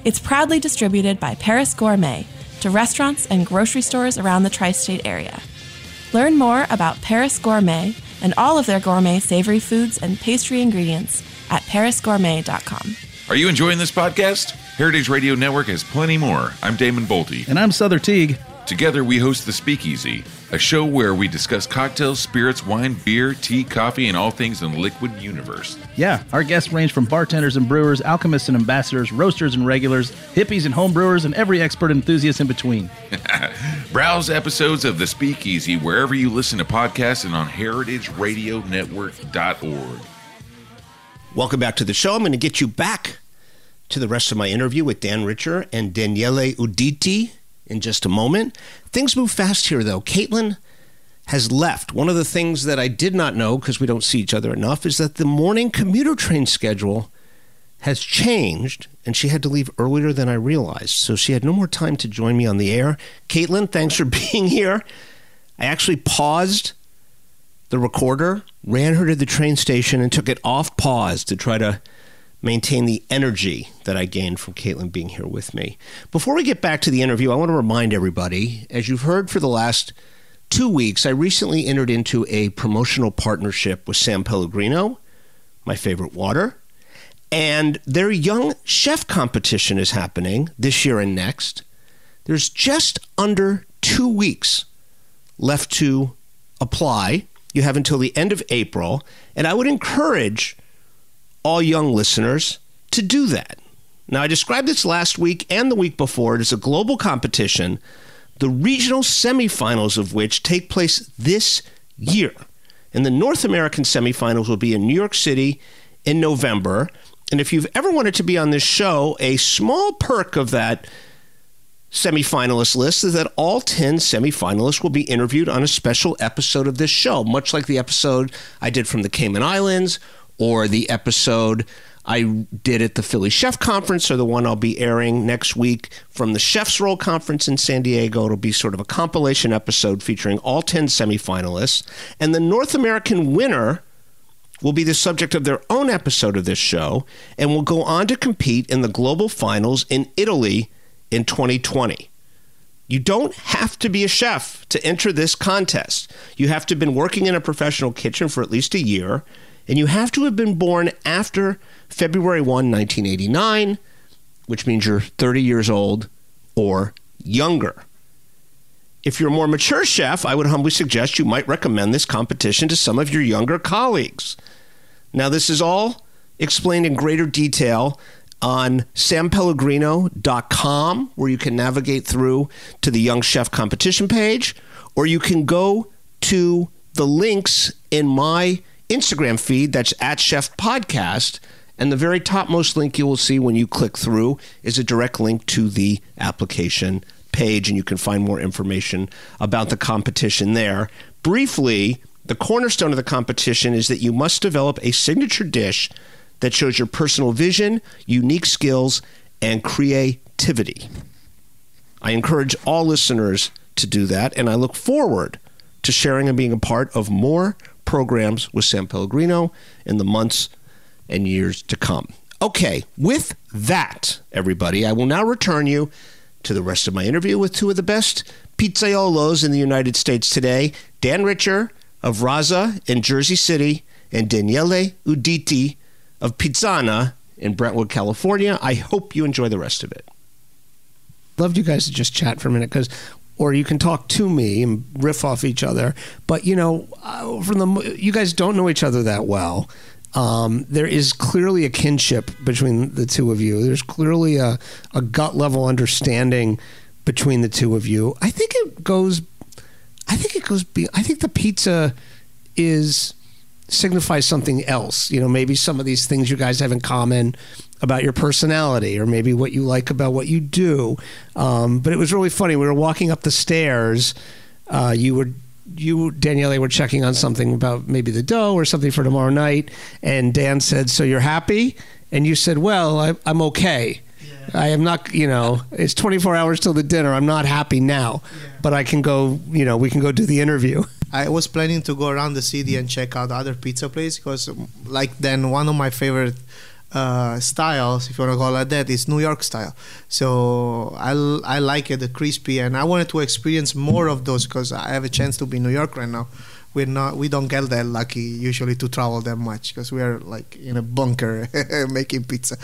It's proudly distributed by Paris Gourmet to restaurants and grocery stores around the tri state area. Learn more about Paris Gourmet and all of their gourmet savory foods and pastry ingredients at parisgourmet.com. Are you enjoying this podcast? Heritage Radio Network has plenty more. I'm Damon Boelte. And I'm Sother Teague. Together, we host The Speakeasy, a show where we discuss cocktails, spirits, wine, beer, tea, coffee, and all things in the liquid universe. Yeah, our guests range from bartenders and brewers, alchemists and ambassadors, roasters and regulars, hippies and homebrewers, and every expert enthusiast in between. [LAUGHS] Browse episodes of The Speakeasy wherever you listen to podcasts and on heritageradionetwork.org. Welcome back to the show. I'm going to get you back to the rest of my interview with Dan Richer and Daniele Uditi in just a moment. Things move fast here, though. Caitlin has left. One of the things that I did not know, because we don't see each other enough, is that the morning commuter train schedule has changed, and she had to leave earlier than I realized. So she had no more time to join me on the air. Caitlin, thanks for [LAUGHS] being here. I actually paused the recorder, ran her to the train station, and took it off pause to try to maintain the energy that I gained from Caitlin being here with me. Before we get back to the interview, I want to remind everybody, as you've heard for the last two weeks, I recently entered into a promotional partnership with San Pellegrino, my favorite water, and their young chef competition is happening this year and next. There's just under two weeks left to apply. You have until the end of April, and I would encourage all young listeners to do that. Now, I described this last week and the week before. It is a global competition, the regional semifinals of which take place this year. And the North American semifinals will be in New York City in November. And if you've ever wanted to be on this show, a small perk of that semifinalist list is that all 10 semifinalists will be interviewed on a special episode of this show, much like the episode I did from the Cayman Islands or the episode I did at the Philly Chef Conference, or the one I'll be airing next week from the Chef's Roll Conference in San Diego. It'll be sort of a compilation episode featuring all 10 semifinalists. And the North American winner will be the subject of their own episode of this show and will go on to compete in the global finals in Italy in 2020. You don't have to be a chef to enter this contest. You have to have been working in a professional kitchen for at least a year and you have to have been born after February 1, 1989, which means you're 30 years old or younger. If you're a more mature chef, I would humbly suggest you might recommend this competition to some of your younger colleagues. Now, this is all explained in greater detail on sanpellegrino.com, where you can navigate through to the Young Chef competition page, or you can go to the links in my Instagram feed that's at Chef Podcast. And the very topmost link you will see when you click through is a direct link to the application page, and you can find more information about the competition there. Briefly, the cornerstone of the competition is that you must develop a signature dish that shows your personal vision, unique skills, and creativity. I encourage all listeners to do that, and I look forward to sharing and being a part of more programs with San Pellegrino in the months and years to come. Okay, with that, everybody, I will now return you to the rest of my interview with two of the best pizzaiolos in the United States today Dan Richer of Razza in Jersey City and Daniele Uditi of Pizzana in Brentwood, California. I hope you enjoy the rest of it. Loved you guys to just chat for a minute because or you can talk to me and riff off each other. But you know, uh, from the you guys don't know each other that well. Um, there is clearly a kinship between the two of you. There's clearly a, a gut level understanding between the two of you. I think it goes. I think it goes. Be, I think the pizza is signifies something else. You know, maybe some of these things you guys have in common about your personality or maybe what you like about what you do. Um, but it was really funny. We were walking up the stairs. Uh, you were you Daniele were checking on something about maybe the dough or something for tomorrow night, and Dan said, "So you're happy?" And you said, "Well, I, I'm okay." I am not, you know, it's 24 hours till the dinner. I'm not happy now, but I can go, you know, we can go do the interview. [LAUGHS] I was planning to go around the city and check out other pizza places because, like, then one of my favorite uh, styles, if you want to call it that, is New York style. So I, I like it, the crispy, and I wanted to experience more of those because I have a chance to be in New York right now. We're not, we don't get that lucky usually to travel that much because we are like in a bunker [LAUGHS] making pizza.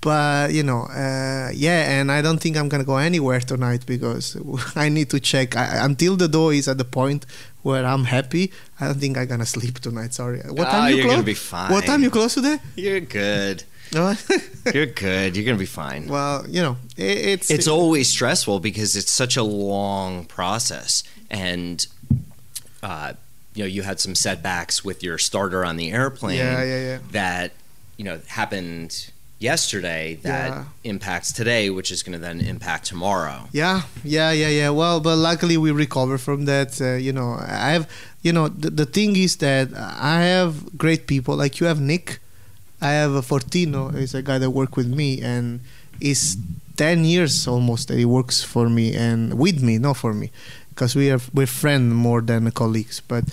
But you know, uh, yeah, and I don't think I'm gonna go anywhere tonight because [LAUGHS] I need to check I, until the dough is at the point where I'm happy. I don't think I'm gonna sleep tonight. Sorry. What Ah, time you you're close? gonna be fine. What time you close today? You're good. [LAUGHS] You're good. You're gonna be fine. Well, you know, it, it's it's always stressful because it's such a long process, and uh, you know you had some setbacks with your starter on the airplane. Yeah, yeah, yeah. That you know happened yesterday that Yeah. impacts today, which is going to then impact tomorrow. Yeah, yeah, yeah, yeah. Well, but luckily we recover from that. Uh, you know, I have, you know, the, the thing is that I have great people. Like you have Nick, I have a Fortino. He's a guy that worked with me, and is ten years almost that he works for me and with me, not for me, because we are we're friends more than colleagues. But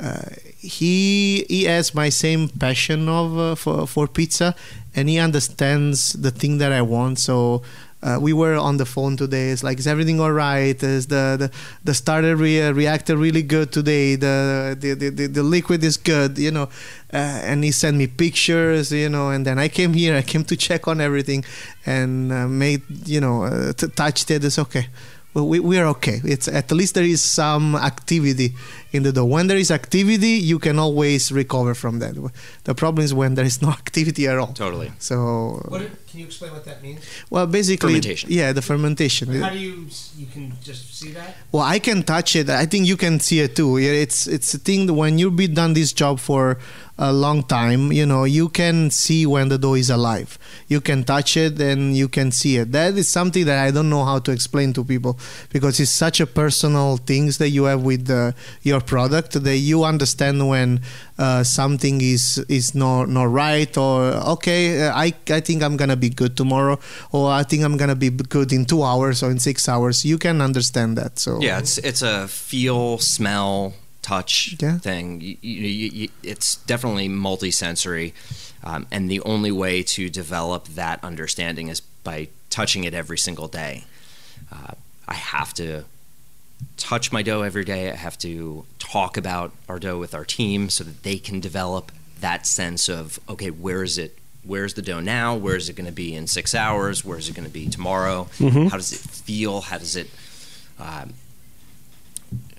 uh, he he has my same passion of uh, for for pizza, and he understands the thing that I want. So. Uh, we were on the phone today. It's like, is everything all right? Is the the, the starter re- reactor really good today? The the, the, the the liquid is good, you know. Uh, and he sent me pictures, you know. And then I came here. I came to check on everything, and uh, made you know uh, t- touched it. It's okay. Well, we, we are okay. It's at least there is some activity in the dough. When there is activity, you can always recover from that. The problem is when there is no [LAUGHS] activity at all. Totally. So can you explain what that means? well, basically, Fermentation. Yeah, the fermentation. How do you you can just see that? Well, I can touch it. I think you can see it too. Yeah, It's it's a thing that when you've been done this job for a long time, you know, you can see when the dough is alive. You can touch it and you can see it. That is something that I don't know how to explain to people because it's such a personal things that you have with uh, your product that you understand when uh, something is is not not right or okay, I I think I'm gonna be good tomorrow or I think I'm gonna be good in two hours or in six hours. You can understand that. So Yeah, it's it's a feel, smell, touch Yeah. thing. You, you, you, it's definitely multisensory, um, and the only way to develop that understanding is by touching it every single day. Uh, I have to touch my dough every day. I have to talk about our dough with our team so that they can develop that sense of okay, where is it? Where's the dough now? Where is it going to be in six hours? Where is it going to be tomorrow? Mhm. How does it feel? How does it? Um,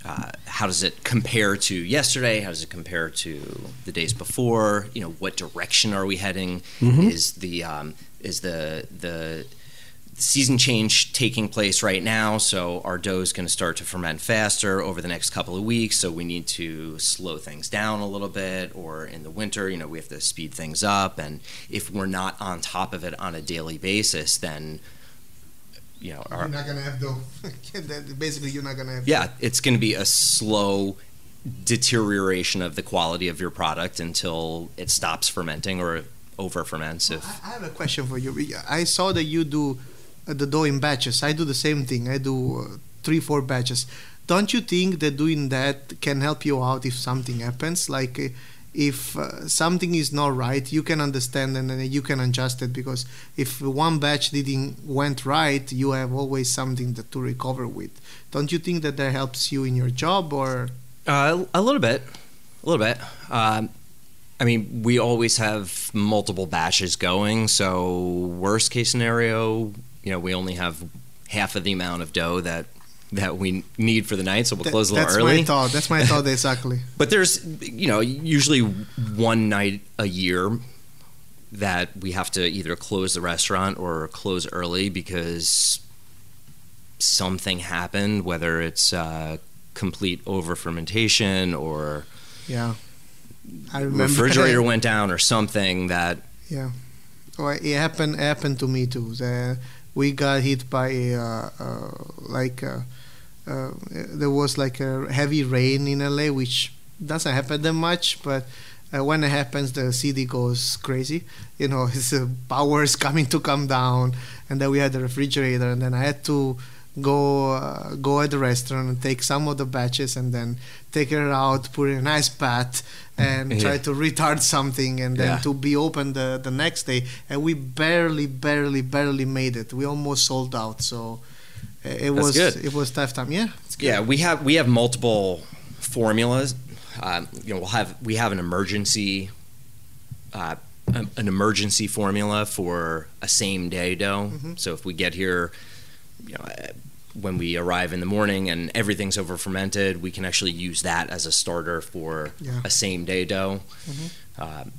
uh, how does it compare to yesterday? How does it compare to the days before? You know, what direction are we heading? Mhm. Is the um, is the the season change taking place right now? So our dough is going to start to ferment faster over the next couple of weeks. So we need to slow things down a little bit. Or in the winter, you know, we have to speed things up. And if we're not on top of it on a daily basis, then you know, our, You're not gonna have dough. [LAUGHS] Basically, you're not gonna have. yeah, it's going to be a slow deterioration of the quality of your product until it stops fermenting or over ferments. If I have a question for you. I saw that you do the dough in batches. I do the same thing. I do uh, three, four batches. Don't you think that doing that can help you out if something happens? Like uh, if uh, something is not right, you can understand and then you can adjust it because if one batch didn't went right, you have always something that to recover with. Don't you think that that helps you in your job or? Uh, a little bit, a little bit. Um, I mean, we always have multiple batches going. So worst case scenario, you know, we only have half of the amount of dough that that we need for the night. So we'll That- close a little that's early. my thought. That's my thought [LAUGHS] exactly. But there's, you know, usually one night a year that we have to either close the restaurant or close early because something happened, whether it's uh, complete over fermentation or Yeah, I remember. refrigerator went down or something that Yeah, well, it happened happened to me too. The, we got hit by uh, uh, like uh, there was like a heavy rain in LA, which doesn't happen that much, but. Uh, when it happens, the city goes crazy. You know, [LAUGHS] his uh, power is coming to come down, and then we had the refrigerator, and then I had to go uh, go at the restaurant and take some of the batches, and then take it out, put it in a nice bath, and Yeah. try to retard something, and then Yeah. to be open the, the next day and we barely barely barely made it we almost sold out so it That's was good. it was tough time yeah good. Yeah, we have we have multiple formulas. Um, you know, we'll have we have an emergency uh, an an emergency formula for a same day dough. Mhm. So if we get here, you know, when we arrive in the morning and everything's over fermented, we can actually use that as a starter for Yeah. a same day dough. Mhm. Um,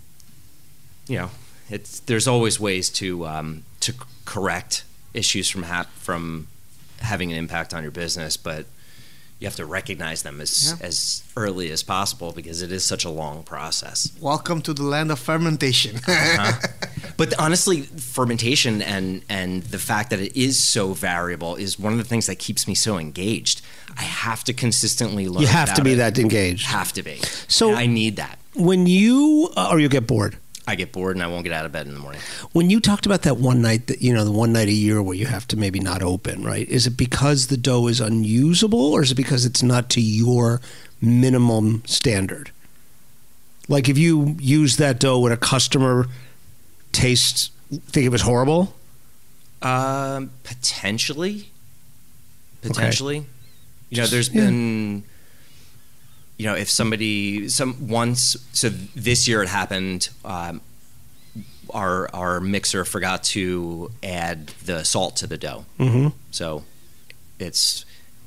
you know, it's there's always ways to um, to correct issues from from having an impact on your business, but you have to recognize them as Yeah. as early as possible because it is such a long process. welcome to the land of fermentation Uh-huh. [LAUGHS] But honestly, fermentation and and the fact that it is so variable is one of the things that keeps me so engaged. I have to consistently learn. You have to be it. that engaged. Have to be. So- And I need that. When you, uh, or you get bored. I get bored and I won't get out of bed in the morning. When you talked about that one night that you know the one night a year where you have to maybe not open, right? Is it because the dough is unusable, or is it because it's not to your minimum standard? Like if you use that dough when a customer tastes, think it was horrible. Um, potentially, potentially. You know, there's Yeah. been, you know, if somebody some once. So this year it happened. Um, our our mixer forgot to add the salt to the dough, Mm-hmm. so it's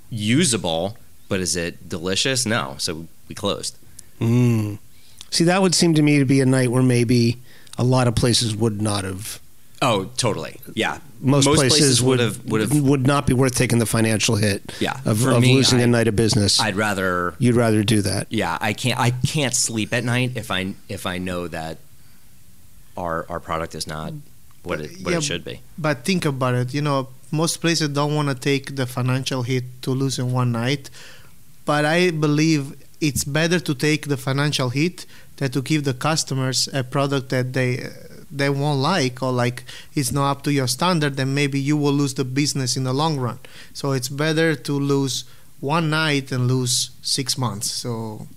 usable. But is it delicious? No. So we closed. Mm. See, that would seem to me to be a night where maybe a lot of places would not have. Oh, totally. Yeah. Most, places, would have would have would not be worth taking the financial hit. Yeah. of, of me, losing a I- night of business. I'd rather You'd rather do that. Yeah, I can't. I can't sleep at night if I if I know that our our product is not what it what Yeah, it should be. but think about it you know most places don't want to take the financial hit to lose in one night but i believe it's better to take the financial hit than to give the customers a product that they they won't like or like it's not up to your standard then maybe you will lose the business in the long run so it's better to lose one night and lose six months so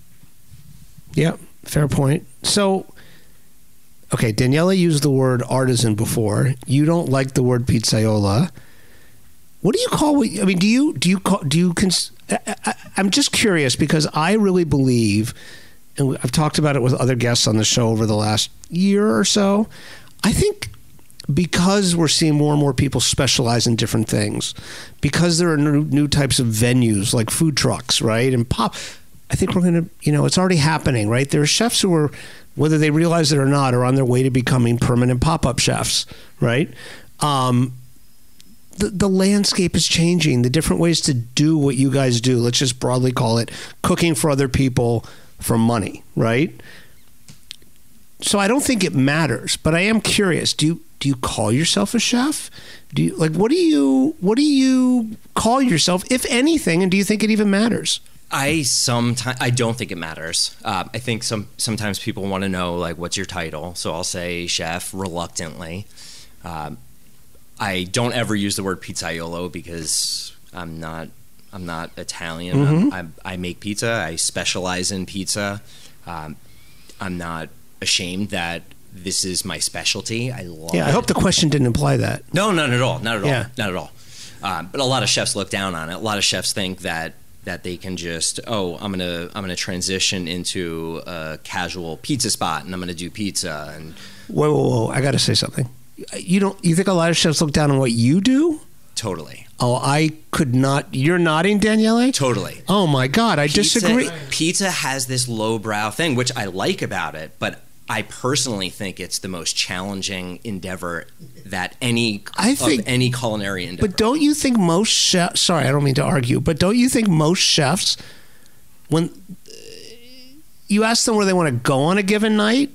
Yeah, fair point. So, okay, Daniele used the word artisan before. You don't like the word pizzaiolo. What do you call? what- I mean, do you do you call do you? Cons- I, I, I'm just curious because I really believe, and I've talked about it with other guests on the show over the last year or so. I think because we're seeing more and more people specialize in different things, because there are new, new types of venues like food trucks, right, and pop I think we're going to, you know, it's already happening, right? There are chefs who are, whether they realize it or not, are on their way to becoming permanent pop up chefs, right? Um, the, the landscape is changing. The different ways to do what you guys do, let's just broadly call it cooking for other people for money, right? So I don't think it matters, but I am curious. Do you do you call yourself a chef? Do you like what do you what do you call yourself, if anything, and do you think it even matters? I sometimes I don't think it matters. Uh, I think some sometimes people want to know like what's your title, so I'll say chef reluctantly. Um, I don't ever use the word pizzaiolo because I'm not I'm not Italian. Mhm. I'm, I, I make pizza. I specialize in pizza. Um, I'm not ashamed that this is my specialty. I love Yeah, I it. hope the question didn't imply that. No, not at all. Not at all. Yeah. Not at all. Um, but a lot of chefs look down on it. A lot of chefs think that that they can just oh I'm gonna I'm gonna transition into a casual pizza spot and I'm gonna do pizza and Whoa, whoa, whoa! I got to say something. You don't? You think a lot of chefs look down on what you do? Totally Oh, I could not. You're nodding, Daniele. totally. Oh my God, I Pizza- disagree. Pizza has this lowbrow thing, which I like about it, but I personally think it's the most challenging endeavor that any I think- of any culinary endeavor. But don't you think most chefs? Sorry, I don't mean to argue, but don't you think most chefs, when you ask them where they want to go on a given night,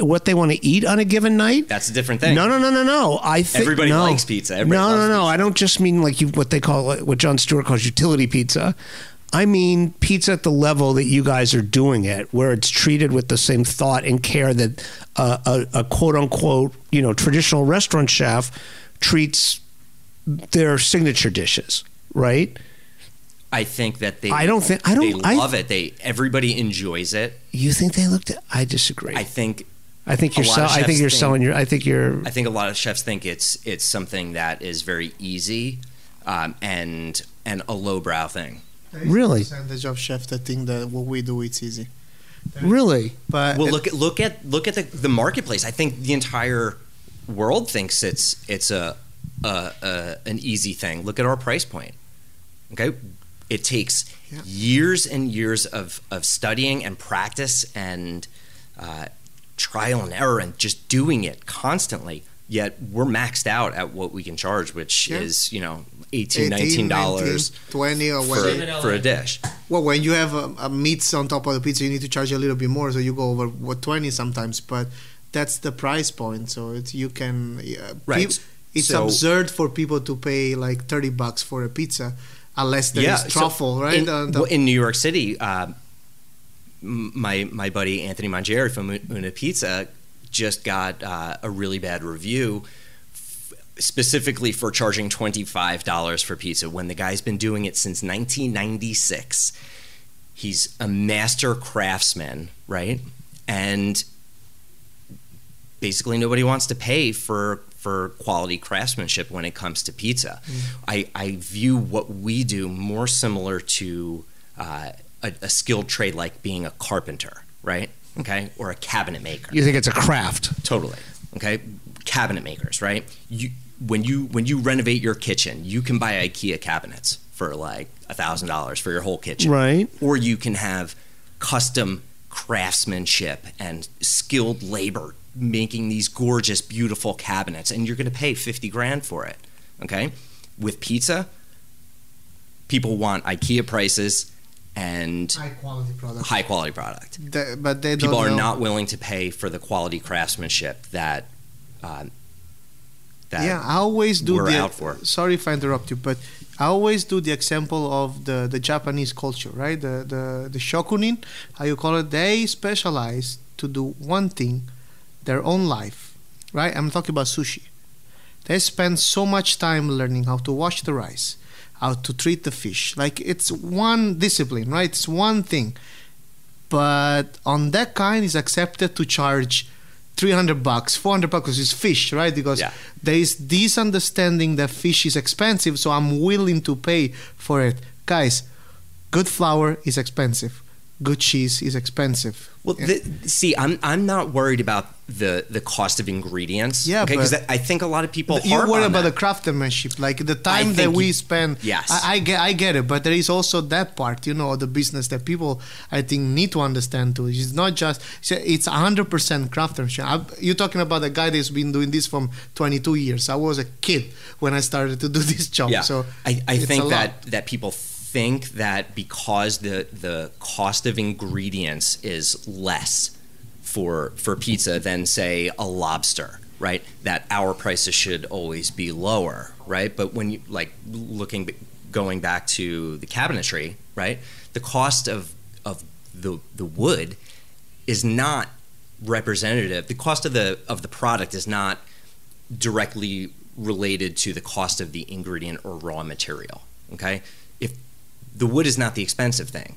what they want to eat on a given night? That's a different thing. No, no, no, no, no. I think Everybody no. likes pizza. Everybody no, no, no. I don't just mean like you what they call what John Stewart calls utility pizza. I mean pizza at the level that you guys are doing it, where it's treated with the same thought and care that uh, a, a quote unquote you know traditional restaurant chef treats their signature dishes, right? I think that they. I don't think- I don't- They I- love it. They everybody enjoys it. You think they looked at? I disagree. I think. I think you're. Sell, I think you're think- selling your. I think you're. I think a lot of chefs think it's it's something that is very easy, um, and and a lowbrow thing. Really? Percentage of chefs that think that what we do it's easy. Really? But Well, look at look at look at the, the marketplace. I think the entire world thinks it's it's a, a, a an easy thing. Look at our price point. Okay, it takes years and years of of studying and practice and uh, trial and error and just doing it constantly. Yet we're maxed out at what we can charge, which Yeah. is you know 18 19 dollars 20 or for, whatever. for a dish. Well, when you have a, a meats on top of the pizza, you need to charge a little bit more, so you go over what twenty sometimes. But that's the price point, so it's you can. Uh, Right. peop- it's So- absurd for people to pay like thirty bucks for a pizza, unless there is so truffle, right? In, well, in New York City, uh, my my buddy Anthony Mangieri from Una Pizza just got uh, a really bad review, f- specifically for charging twenty five dollars for pizza when the guy's been doing it since nineteen ninety six. He's a master craftsman, right? And basically nobody wants to pay for for quality craftsmanship when it comes to pizza. I, I view what we do more similar to uh, a, a skilled trade like being a carpenter, right? Okay, or a cabinet maker. You think it's a craft? Totally. Okay, cabinet makers, right? You when you when you renovate your kitchen, you can buy IKEA cabinets for like a thousand dollars for your whole kitchen, Right. Or you can have custom craftsmanship and skilled labor making these gorgeous, beautiful cabinets, and you're going to pay fifty grand for it. Okay, with pizza, people want IKEA prices and high quality product. high quality product The- but they people don't are know. not willing to pay for the quality craftsmanship that uh, that yeah, I always do we're the. out for. Sorry if I interrupt you, but I always do the example of the, the Japanese culture, right? The the the shokunin, how you call it? They specialize to do one thing, their own life, right? I'm talking about sushi. They spend so much time learning how to wash the rice, how to treat the fish. Like it's one discipline, right? It's one thing. But on that kind, is accepted to charge 300 bucks, 400 bucks is fish, right? Because there is this understanding that fish is expensive, so I'm willing to pay for it. Guys, good flour is expensive. Good cheese is expensive. Well, the, see, I'm I'm not worried about the the cost of ingredients. Yeah, okay, because I think a lot of people you worry about that. the craftsmanship, like the time that we you- spend. Yes. I, I get, I get it, but there is also that part, you know, the business that people I think need to understand too. It's not just it's hundred percent craftsmanship. I, you're talking about a guy that's been doing this from 22 years. I was a kid when I started to do [LAUGHS] this job. Yeah, So I, I think lot. that that people think that because the the cost of ingredients is less for for pizza than say a lobster, right? That our prices should always be lower, right? But when you like looking going back to the cabinetry, right? The cost of of the the wood is not representative. The cost of the of the product is not directly related to the cost of the ingredient or raw material. Okay, the wood is not the expensive thing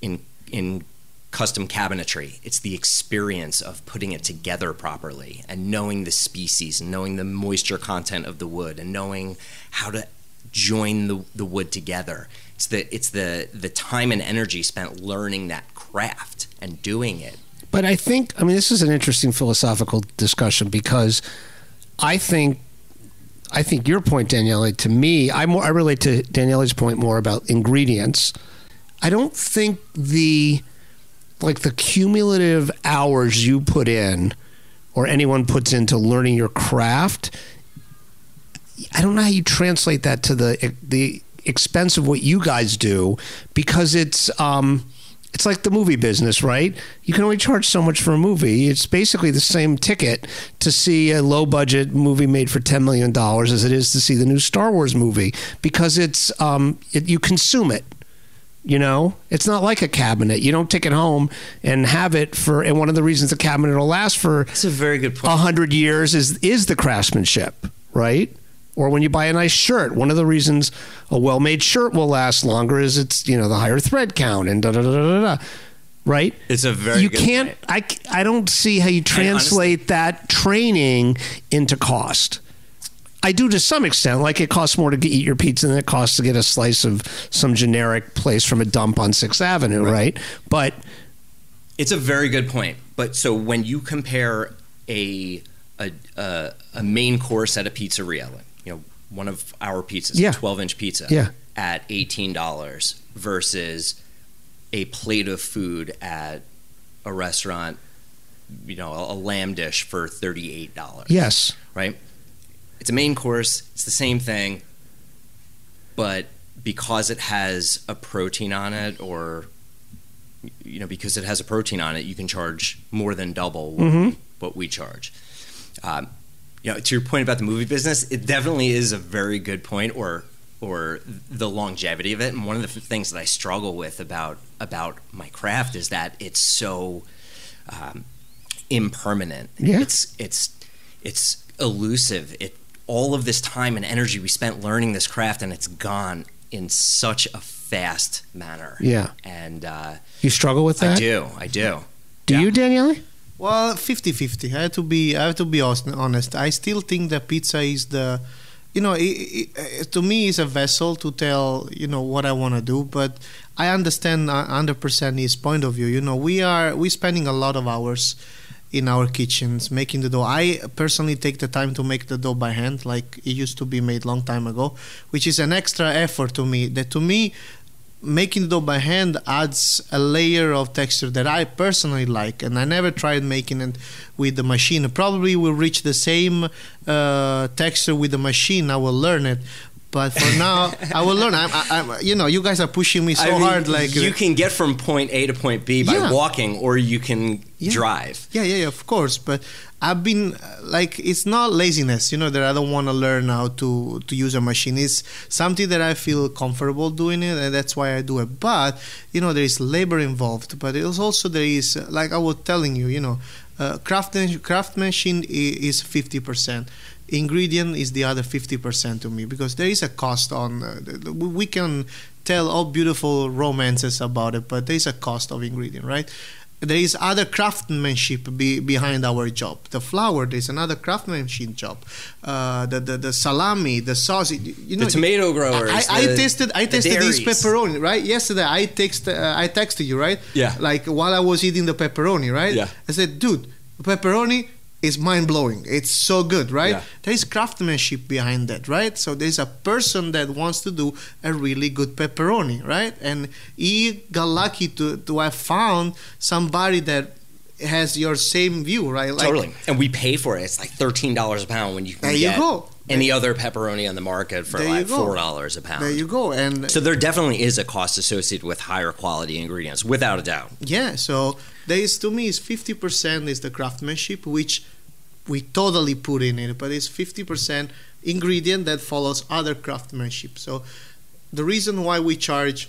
in in custom cabinetry, it's the experience of putting it together properly and knowing the species and knowing the moisture content of the wood and knowing how to join the, the wood together. It's the it's the the time and energy spent learning that craft and doing it But I think, I mean, this is an interesting philosophical discussion because I think, I think your point, Daniele, to me, I more I relate to Daniele's point more about ingredients. I don't think the like the cumulative hours you put in or anyone puts into learning your craft. I don't know how you translate that to the the expense of what you guys do because it's um it's like the movie business, right? You can only charge so much for a movie. It's basically the same ticket to see a low budget movie made for $10 million as it is to see the new Star Wars movie because it's, um, it, you consume it. You know, it's not like a cabinet. You don't take it home and have it for. And one of the reasons the cabinet will last for That's a very good point. hundred years is is the craftsmanship, right? Or when you buy a nice shirt, one of the reasons a well-made shirt will last longer is it's you know the higher thread count and da da da da da. da right? It's a very you good can't. I I don't see how you translate that training into cost. I do to some extent. Like it costs more to get, eat your pizza than it costs to get a slice of some generic place from a dump on Sixth Avenue, right? But It's a very good point. But so when you compare a a, a, a main course at a pizzeria, like you know one of our pizzas, Yeah. a twelve inch pizza, Yeah. at eighteen dollars versus a plate of food at a restaurant, you know, a, a lamb dish for thirty eight dollars. yes, right? It's a main course. It's the same thing, but because it has a protein on it, or you know, because it has a protein on it, you can charge more than double what, Mhm. what we charge. Um, you know, to your point about the movie business, it definitely is a very good point, or or the longevity of it. And one of the things that I struggle with about about my craft is that it's so um, impermanent. Yeah. It's it's it's elusive. It all of this time and energy we spent learning this craft, and it's gone in such a fast manner. Yeah. and uh, you struggle with that. I do, I do. Do you, Daniele? Well, 50-50. I have to be I have to be honest. I still think that pizza is the you know, it, it, to me, it's a vessel to tell you know what I want to do. But I understand hundred percent his point of view. You know, we are we spending a lot of hours in our kitchens making the dough. I personally take the time to make the dough by hand, like it used to be made long time ago, which is an extra effort to me. That to me, making the dough by hand adds a layer of texture that I personally like, and I never tried making it with the machine. Probably will reach the same uh, texture with the machine. I will learn it. But for now, I will learn. I'm, I- I'm, you know, you guys are pushing me so I mean, hard. Like you can get from point A to point B by Yeah. walking, or you can drive. Yeah, yeah, yeah, of course. But I've been uh, like, it's not laziness, you know, that I don't want to learn how to to use a machine. It's something that I feel comfortable doing it, and that's why I do it. But you know, there is labor involved. But it is also there is, like I was telling you, you know, uh, craftsman craftsmanship is fifty percent. Ingredient is the other fifty percent to me because there is a cost on. Uh, we can tell all beautiful romances about it, but there is a cost of ingredient, right? there is other craftsmanship be, behind our job. The flour, there's another craftsmanship job. Uh, the, the the salami, the sauce. You know, the tomato growers. I, I the- tasted I tasted this pepperoni right yesterday. I text uh, I texted you right. Yeah. Like while I was eating the pepperoni right. Yeah. I said, dude, pepperoni is mind blowing. It's so good, right? Yeah. There is craftsmanship behind that, right? So there's a person that wants to do a really good pepperoni, right? And he got lucky to to have found somebody that has your same view, right? Like, totally. And we pay for it. It's like thirteen dollars a pound when you can There you go. any other pepperoni on the market for like four dollars a pound. There you go. And So there definitely is a cost associated with higher quality ingredients, without a doubt. Yeah, so there is to me is fifty percent is the craftsmanship, which we totally put in it, but it's fifty percent ingredient that follows other craftsmanship. So the reason why we charge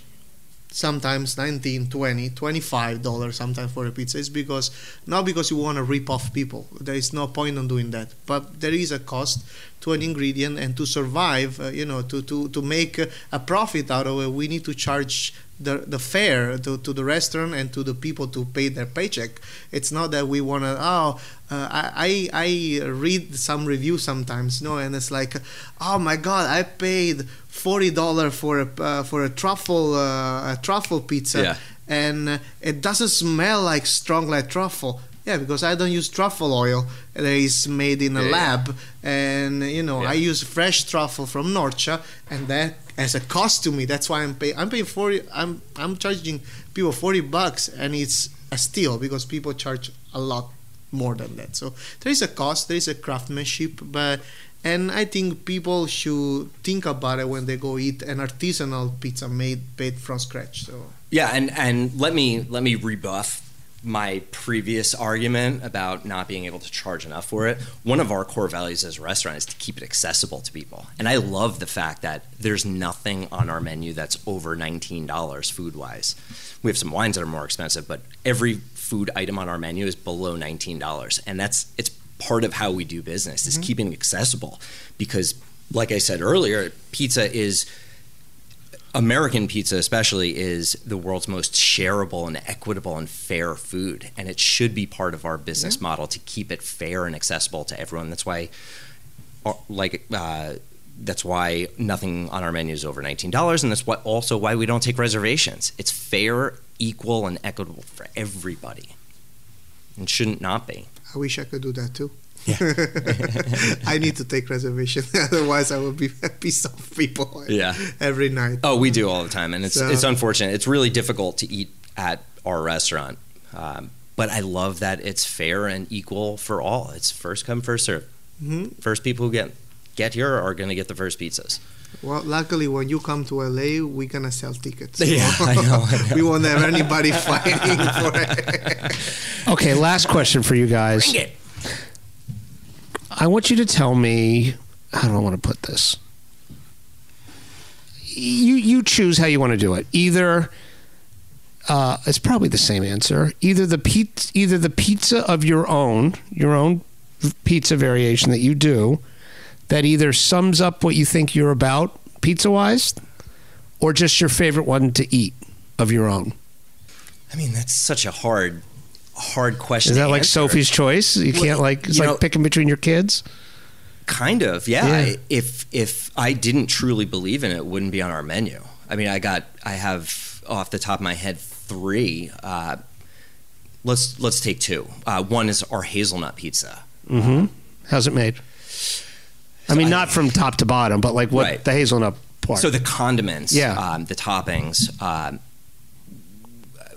sometimes 19 20 25 dollars sometimes for a pizza is because not because you want to rip off people there is no point on doing that but there is a cost to an ingredient and to survive uh, you know to to to make a profit out of it we need to charge the the fare to, to the restaurant and to the people to pay their paycheck it's not that we want to oh uh, I, I I read some reviews sometimes, you know, and it's like, oh my god, I paid forty dollar for a uh, for a truffle uh, a truffle pizza, Yeah. and it doesn't smell like strong like truffle. Yeah, because I don't use truffle oil that is made in a Yeah, yeah. lab, and you know I use fresh truffle from Norcia, and that as a cost to me. That's why I'm paying. I'm paying forty. I'm I'm charging people forty bucks, and it's a steal because people charge a lot more than that. So there is a cost, there is a craftsmanship, but and I think people should think about it when they go eat an artisanal pizza made made from scratch. So Yeah, and and let me let me rebuff my previous argument about not being able to charge enough for it. One of our core values as a restaurant is to keep it accessible to people. And I love the fact that there's nothing on our menu that's over $19 food wise. We have some wines that are more expensive, but every food item on our menu is below $19. And that's it's part of how we do business is mm-hmm. keeping it accessible because like I said earlier, pizza is American pizza, especially, is the world's most shareable and equitable and fair food, and it should be part of our business model to keep it fair and accessible to everyone. That's why, uh, like, uh, that's why nothing on our menu is over nineteen dollars, and that's what also why we don't take reservations. It's fair, equal, and equitable for everybody, and shouldn't not be. I wish I could do that too. [LAUGHS] I need to take reservation, [LAUGHS] otherwise I will be a piece of people Yeah. every night. Oh, we do all the time, and it's So- it's unfortunate. It's really difficult to eat at our restaurant, um, but I love that it's fair and equal for all. It's first come, first serve. Mhm. First people who get get here are going to get the first pizzas. Well, luckily, when you come to LA, we're gonna sell tickets. [LAUGHS] Yeah, I know, I know. we won't have anybody fighting for it. Okay, last question for you guys. Bring it. I want you to tell me how do I want to put this? You you choose how you want to do it. Either uh, it's probably the same answer. Either the pizza, either the pizza of your own, your own pizza variation that you do, that either sums up what you think you're about pizza wise, or just your favorite one to eat of your own. I mean, that's such a hard hard question. Is that like answer. Sophie's choice? You Well, can't like it's like know- picking between your kids. Kind of, yeah. Yeah. If if I didn't truly believe in it, it wouldn't be on our menu. I mean, I got I have off the top of my head three. Uh, let's let's take two. Uh, one is our hazelnut pizza. Mm-hmm. How's it made? I mean, not from top to bottom, but like what Right. the hazelnut part. So the condiments, Yeah. um, the toppings. Um,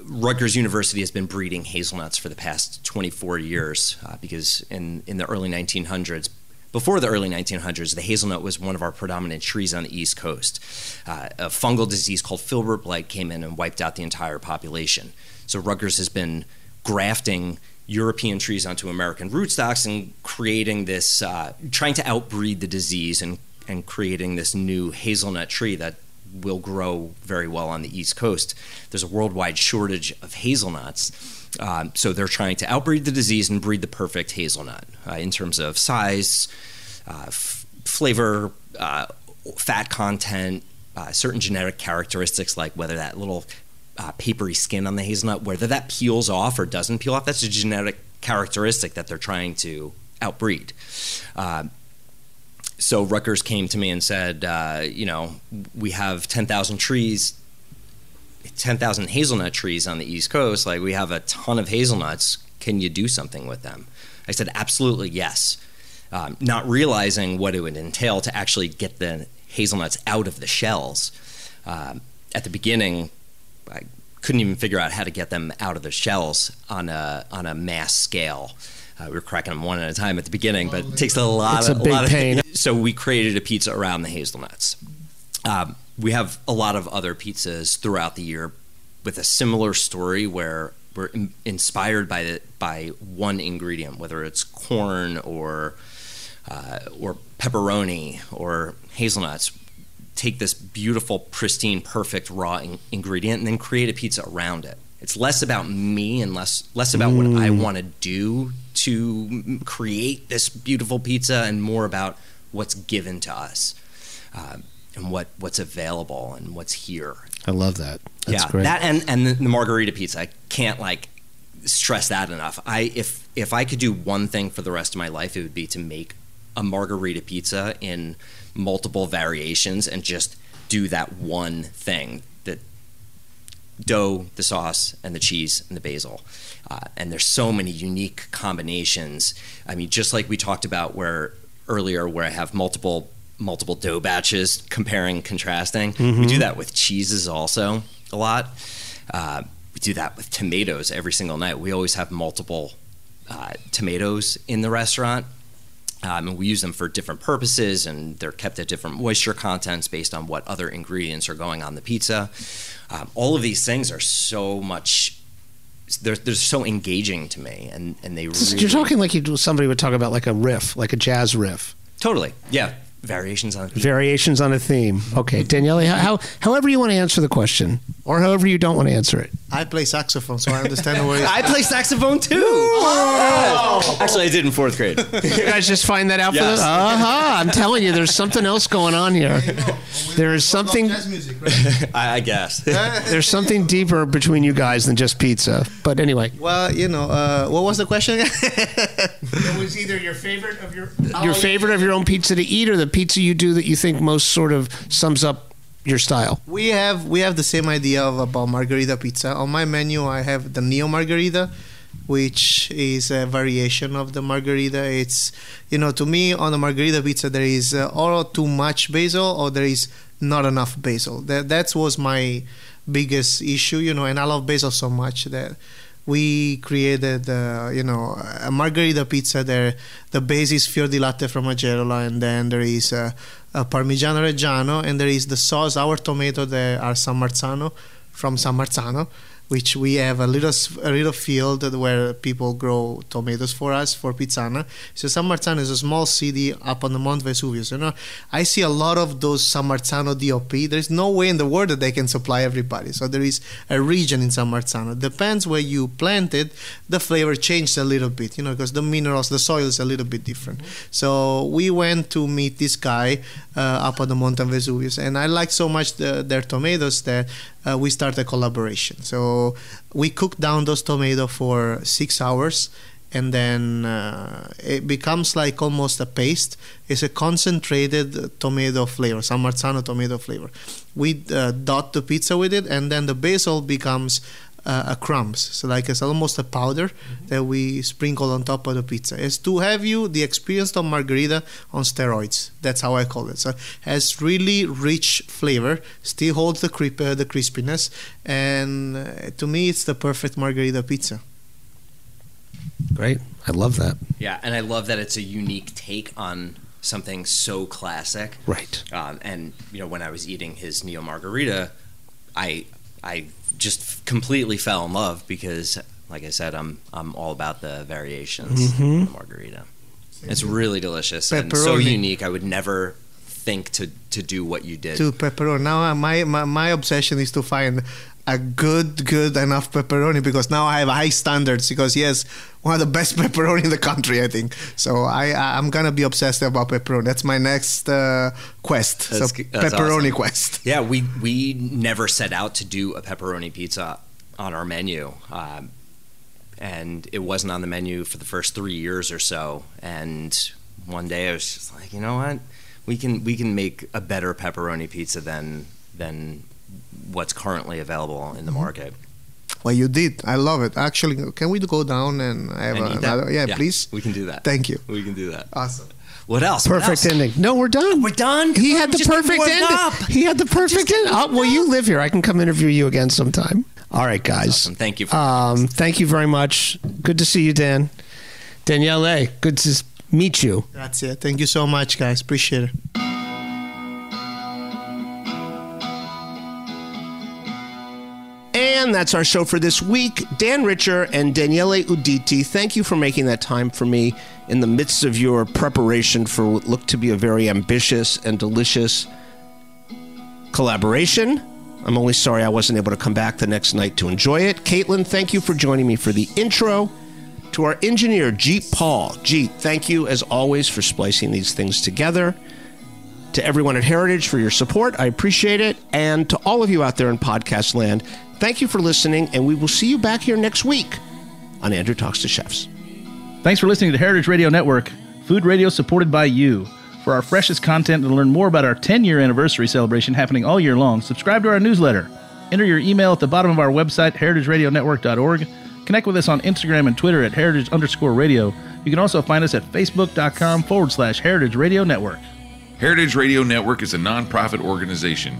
Rutgers University has been breeding hazelnuts for the past 24 years uh, because in, in the early 1900s, before the early 1900s, the hazelnut was one of our predominant trees on the East Coast. Uh, a fungal disease called filbert blight came in and wiped out the entire population. So Rutgers has been grafting European trees onto American rootstocks and creating this, uh, trying to outbreed the disease and, and creating this new hazelnut tree that will grow very well on the East Coast. There's a worldwide shortage of hazelnuts. Um, so they're trying to outbreed the disease and breed the perfect hazelnut uh, in terms of size, uh, f- flavor, uh, fat content, uh, certain genetic characteristics like whether that little uh, papery skin on the hazelnut. Whether that peels off or doesn't peel off, that's a genetic characteristic that they're trying to outbreed. So Rutgers came to me and said, uh, you know, we have 10,000 trees, 10,000 hazelnut trees on the East Coast. Like, we have a ton of hazelnuts. Can you do something with them? I said, absolutely yes. Um, not realizing what it would entail to actually get the hazelnuts out of the shells. Um, at the beginning, I couldn't even figure out how to get them out of the shells on a on a mass scale. Uh, we were cracking them one at a time at the beginning, but it takes a lot It's of a big lot of- pain. [LAUGHS] so we created a pizza around the hazelnuts. Um, we have a lot of other pizzas throughout the year with a similar story where we're in, inspired by the, by one ingredient, whether it's corn or uh, or pepperoni or hazelnuts. Take this beautiful, pristine, perfect raw in- ingredient and then create a pizza around it. It's less about me and less less about what I Mm. want to do to create this beautiful pizza and more about what's given to us uh, and what what's available and what's here. I love that. That's yeah, great. that and and the, the margarita pizza. I can't like stress that enough. I if if I could do one thing for the rest of my life, it would be to make a margarita pizza in multiple variations and just do that one thing the dough, the sauce, and the cheese and the basil. Uh, and there's so many unique combinations. I mean, just like we talked about where earlier, where I have multiple multiple dough batches comparing, contrasting. We Mhm. do that with cheeses also a lot. Uh, we do that with tomatoes every single night. We always have multiple uh, tomatoes in the restaurant. Um, and we use them for different purposes, and they're kept at different moisture contents based on what other ingredients are going on the pizza. Um, all of these things are so much. They're, they're so engaging to me, and, and they really, You're talking like you somebody would talk about like a riff, like a jazz riff. totally yeah variations on Variations on a theme. Okay, Daniele, how, how however you want to answer the question, or however you don't want to answer it. I play saxophone, so I understand where. [LAUGHS] I play saxophone too. Actually, I did in fourth grade. [LAUGHS] You guys just find that out Yes. for the. Uh huh. I'm telling you, there's something else going on here. There is something. [LAUGHS] I, I guess. There's something deeper between you guys than just pizza. But anyway, Well, you know, uh, what was the question it was either your favorite of your your favorite of your own pizza to eat, or the pizza you do that you think most sort of sums up your style. We have we have the same idea of about margarita pizza. On my menu, I have the neo margarita, which is a variation of the margarita. It's you know to me on the margarita pizza there is uh, or too much basil or there is not enough basil. That that was my biggest issue, you know, and I love basil so much that we created uh, you know a margarita pizza there the base is fior di latte from Agerola and then there is uh, parmigiano reggiano and there is the sauce our tomato that are San Marzano from San Marzano which we have a little a little field where people grow tomatoes for us for Pizzana. So San Marzano is a small city up on the Mount Vesuvius. You know, I see a lot of those San Marzano DOP. There's no way in the world that they can supply everybody. So there is a region in San Marzano. Depends where you plant it, the flavor changes a little bit. You know, because the minerals, the soil is a little bit different. So we went to meet this guy uh, up on the Mountain Vesuvius, and I liked so much the, their tomatoes that uh, we start a collaboration. So we cook down those tomatoes for six hours, and then uh, it becomes like almost a paste. It's a concentrated tomato flavor, San Marzano tomato flavor. We uh, dot the pizza with it, and then the basil becomes uh, a crumbs. So like it's almost a powder that we sprinkle on top of the pizza. It's to have you the experience of margarita on steroids. That's how I call it. So it has really rich flavor, still holds the creep, uh, the crispiness, and uh, to me it's the perfect margarita pizza. Great. I love that. Yeah, and I love that it's a unique take on something so classic. Right. Um, and you know, when I was eating his neo margarita, I I just completely fell in love because, like I said, I'm I'm all about the variations Mhm. of the margarita. It's really delicious and so unique. I would never think to to do what you did. To pepperoni. Now uh, my, my my obsession is to find a good, good enough pepperoni because now I have high standards because yes, one of the best [LAUGHS] pepperoni in the country, I think. So I I'm gonna be obsessed about pepperoni. That's my next uh, quest. That's- so that's pepperoni awesome. quest. Yeah, we we never set out to do a pepperoni pizza on our menu, um, and it wasn't on the menu for the first three years or so. And one day I was just like, you know what, we can we can make a better pepperoni pizza than than what's currently available in the market. Well, you did. I love it. Actually, can we go down and have And another? Yeah, please. We can do that. Thank you. We can do that. Awesome. What else? What Perfect else? ending. No, we're done. We're done. He had the perfect ending. up. He had the perfect ending. Oh, well, you live here. I can come interview you again sometime. All right, guys. Awesome. Thank you. For Um, thank you very much. Good to see you, Dan. Danielle, good to meet you. That's it. Thank you so much, guys. Appreciate it. And that's our show for this week. Dan Richer and Daniele Uditi, thank you for making that time for me in the midst of your preparation for what looked to be a very ambitious and delicious collaboration. I'm only sorry I wasn't able to come back the next night to enjoy it. Caitlin, thank you for joining me for the intro. To our engineer, Jeep Paul. Jeep, thank you as always for splicing these things together. To everyone at Heritage for your support, I appreciate it. And to all of you out there in podcast land, thank you for listening, and we will see you back here next week on Andrew Talks to Chefs. Thanks for listening to Heritage Radio Network, food radio supported by you. For our freshest content and to learn more about our 10 year anniversary celebration happening all year long, subscribe to our newsletter. Enter your email at the bottom of our website, heritageradionetwork.org. Connect with us on Instagram and Twitter at heritage underscore radio. You can also find us at facebook.com forward slash heritage radio network. Heritage Radio Network is a nonprofit organization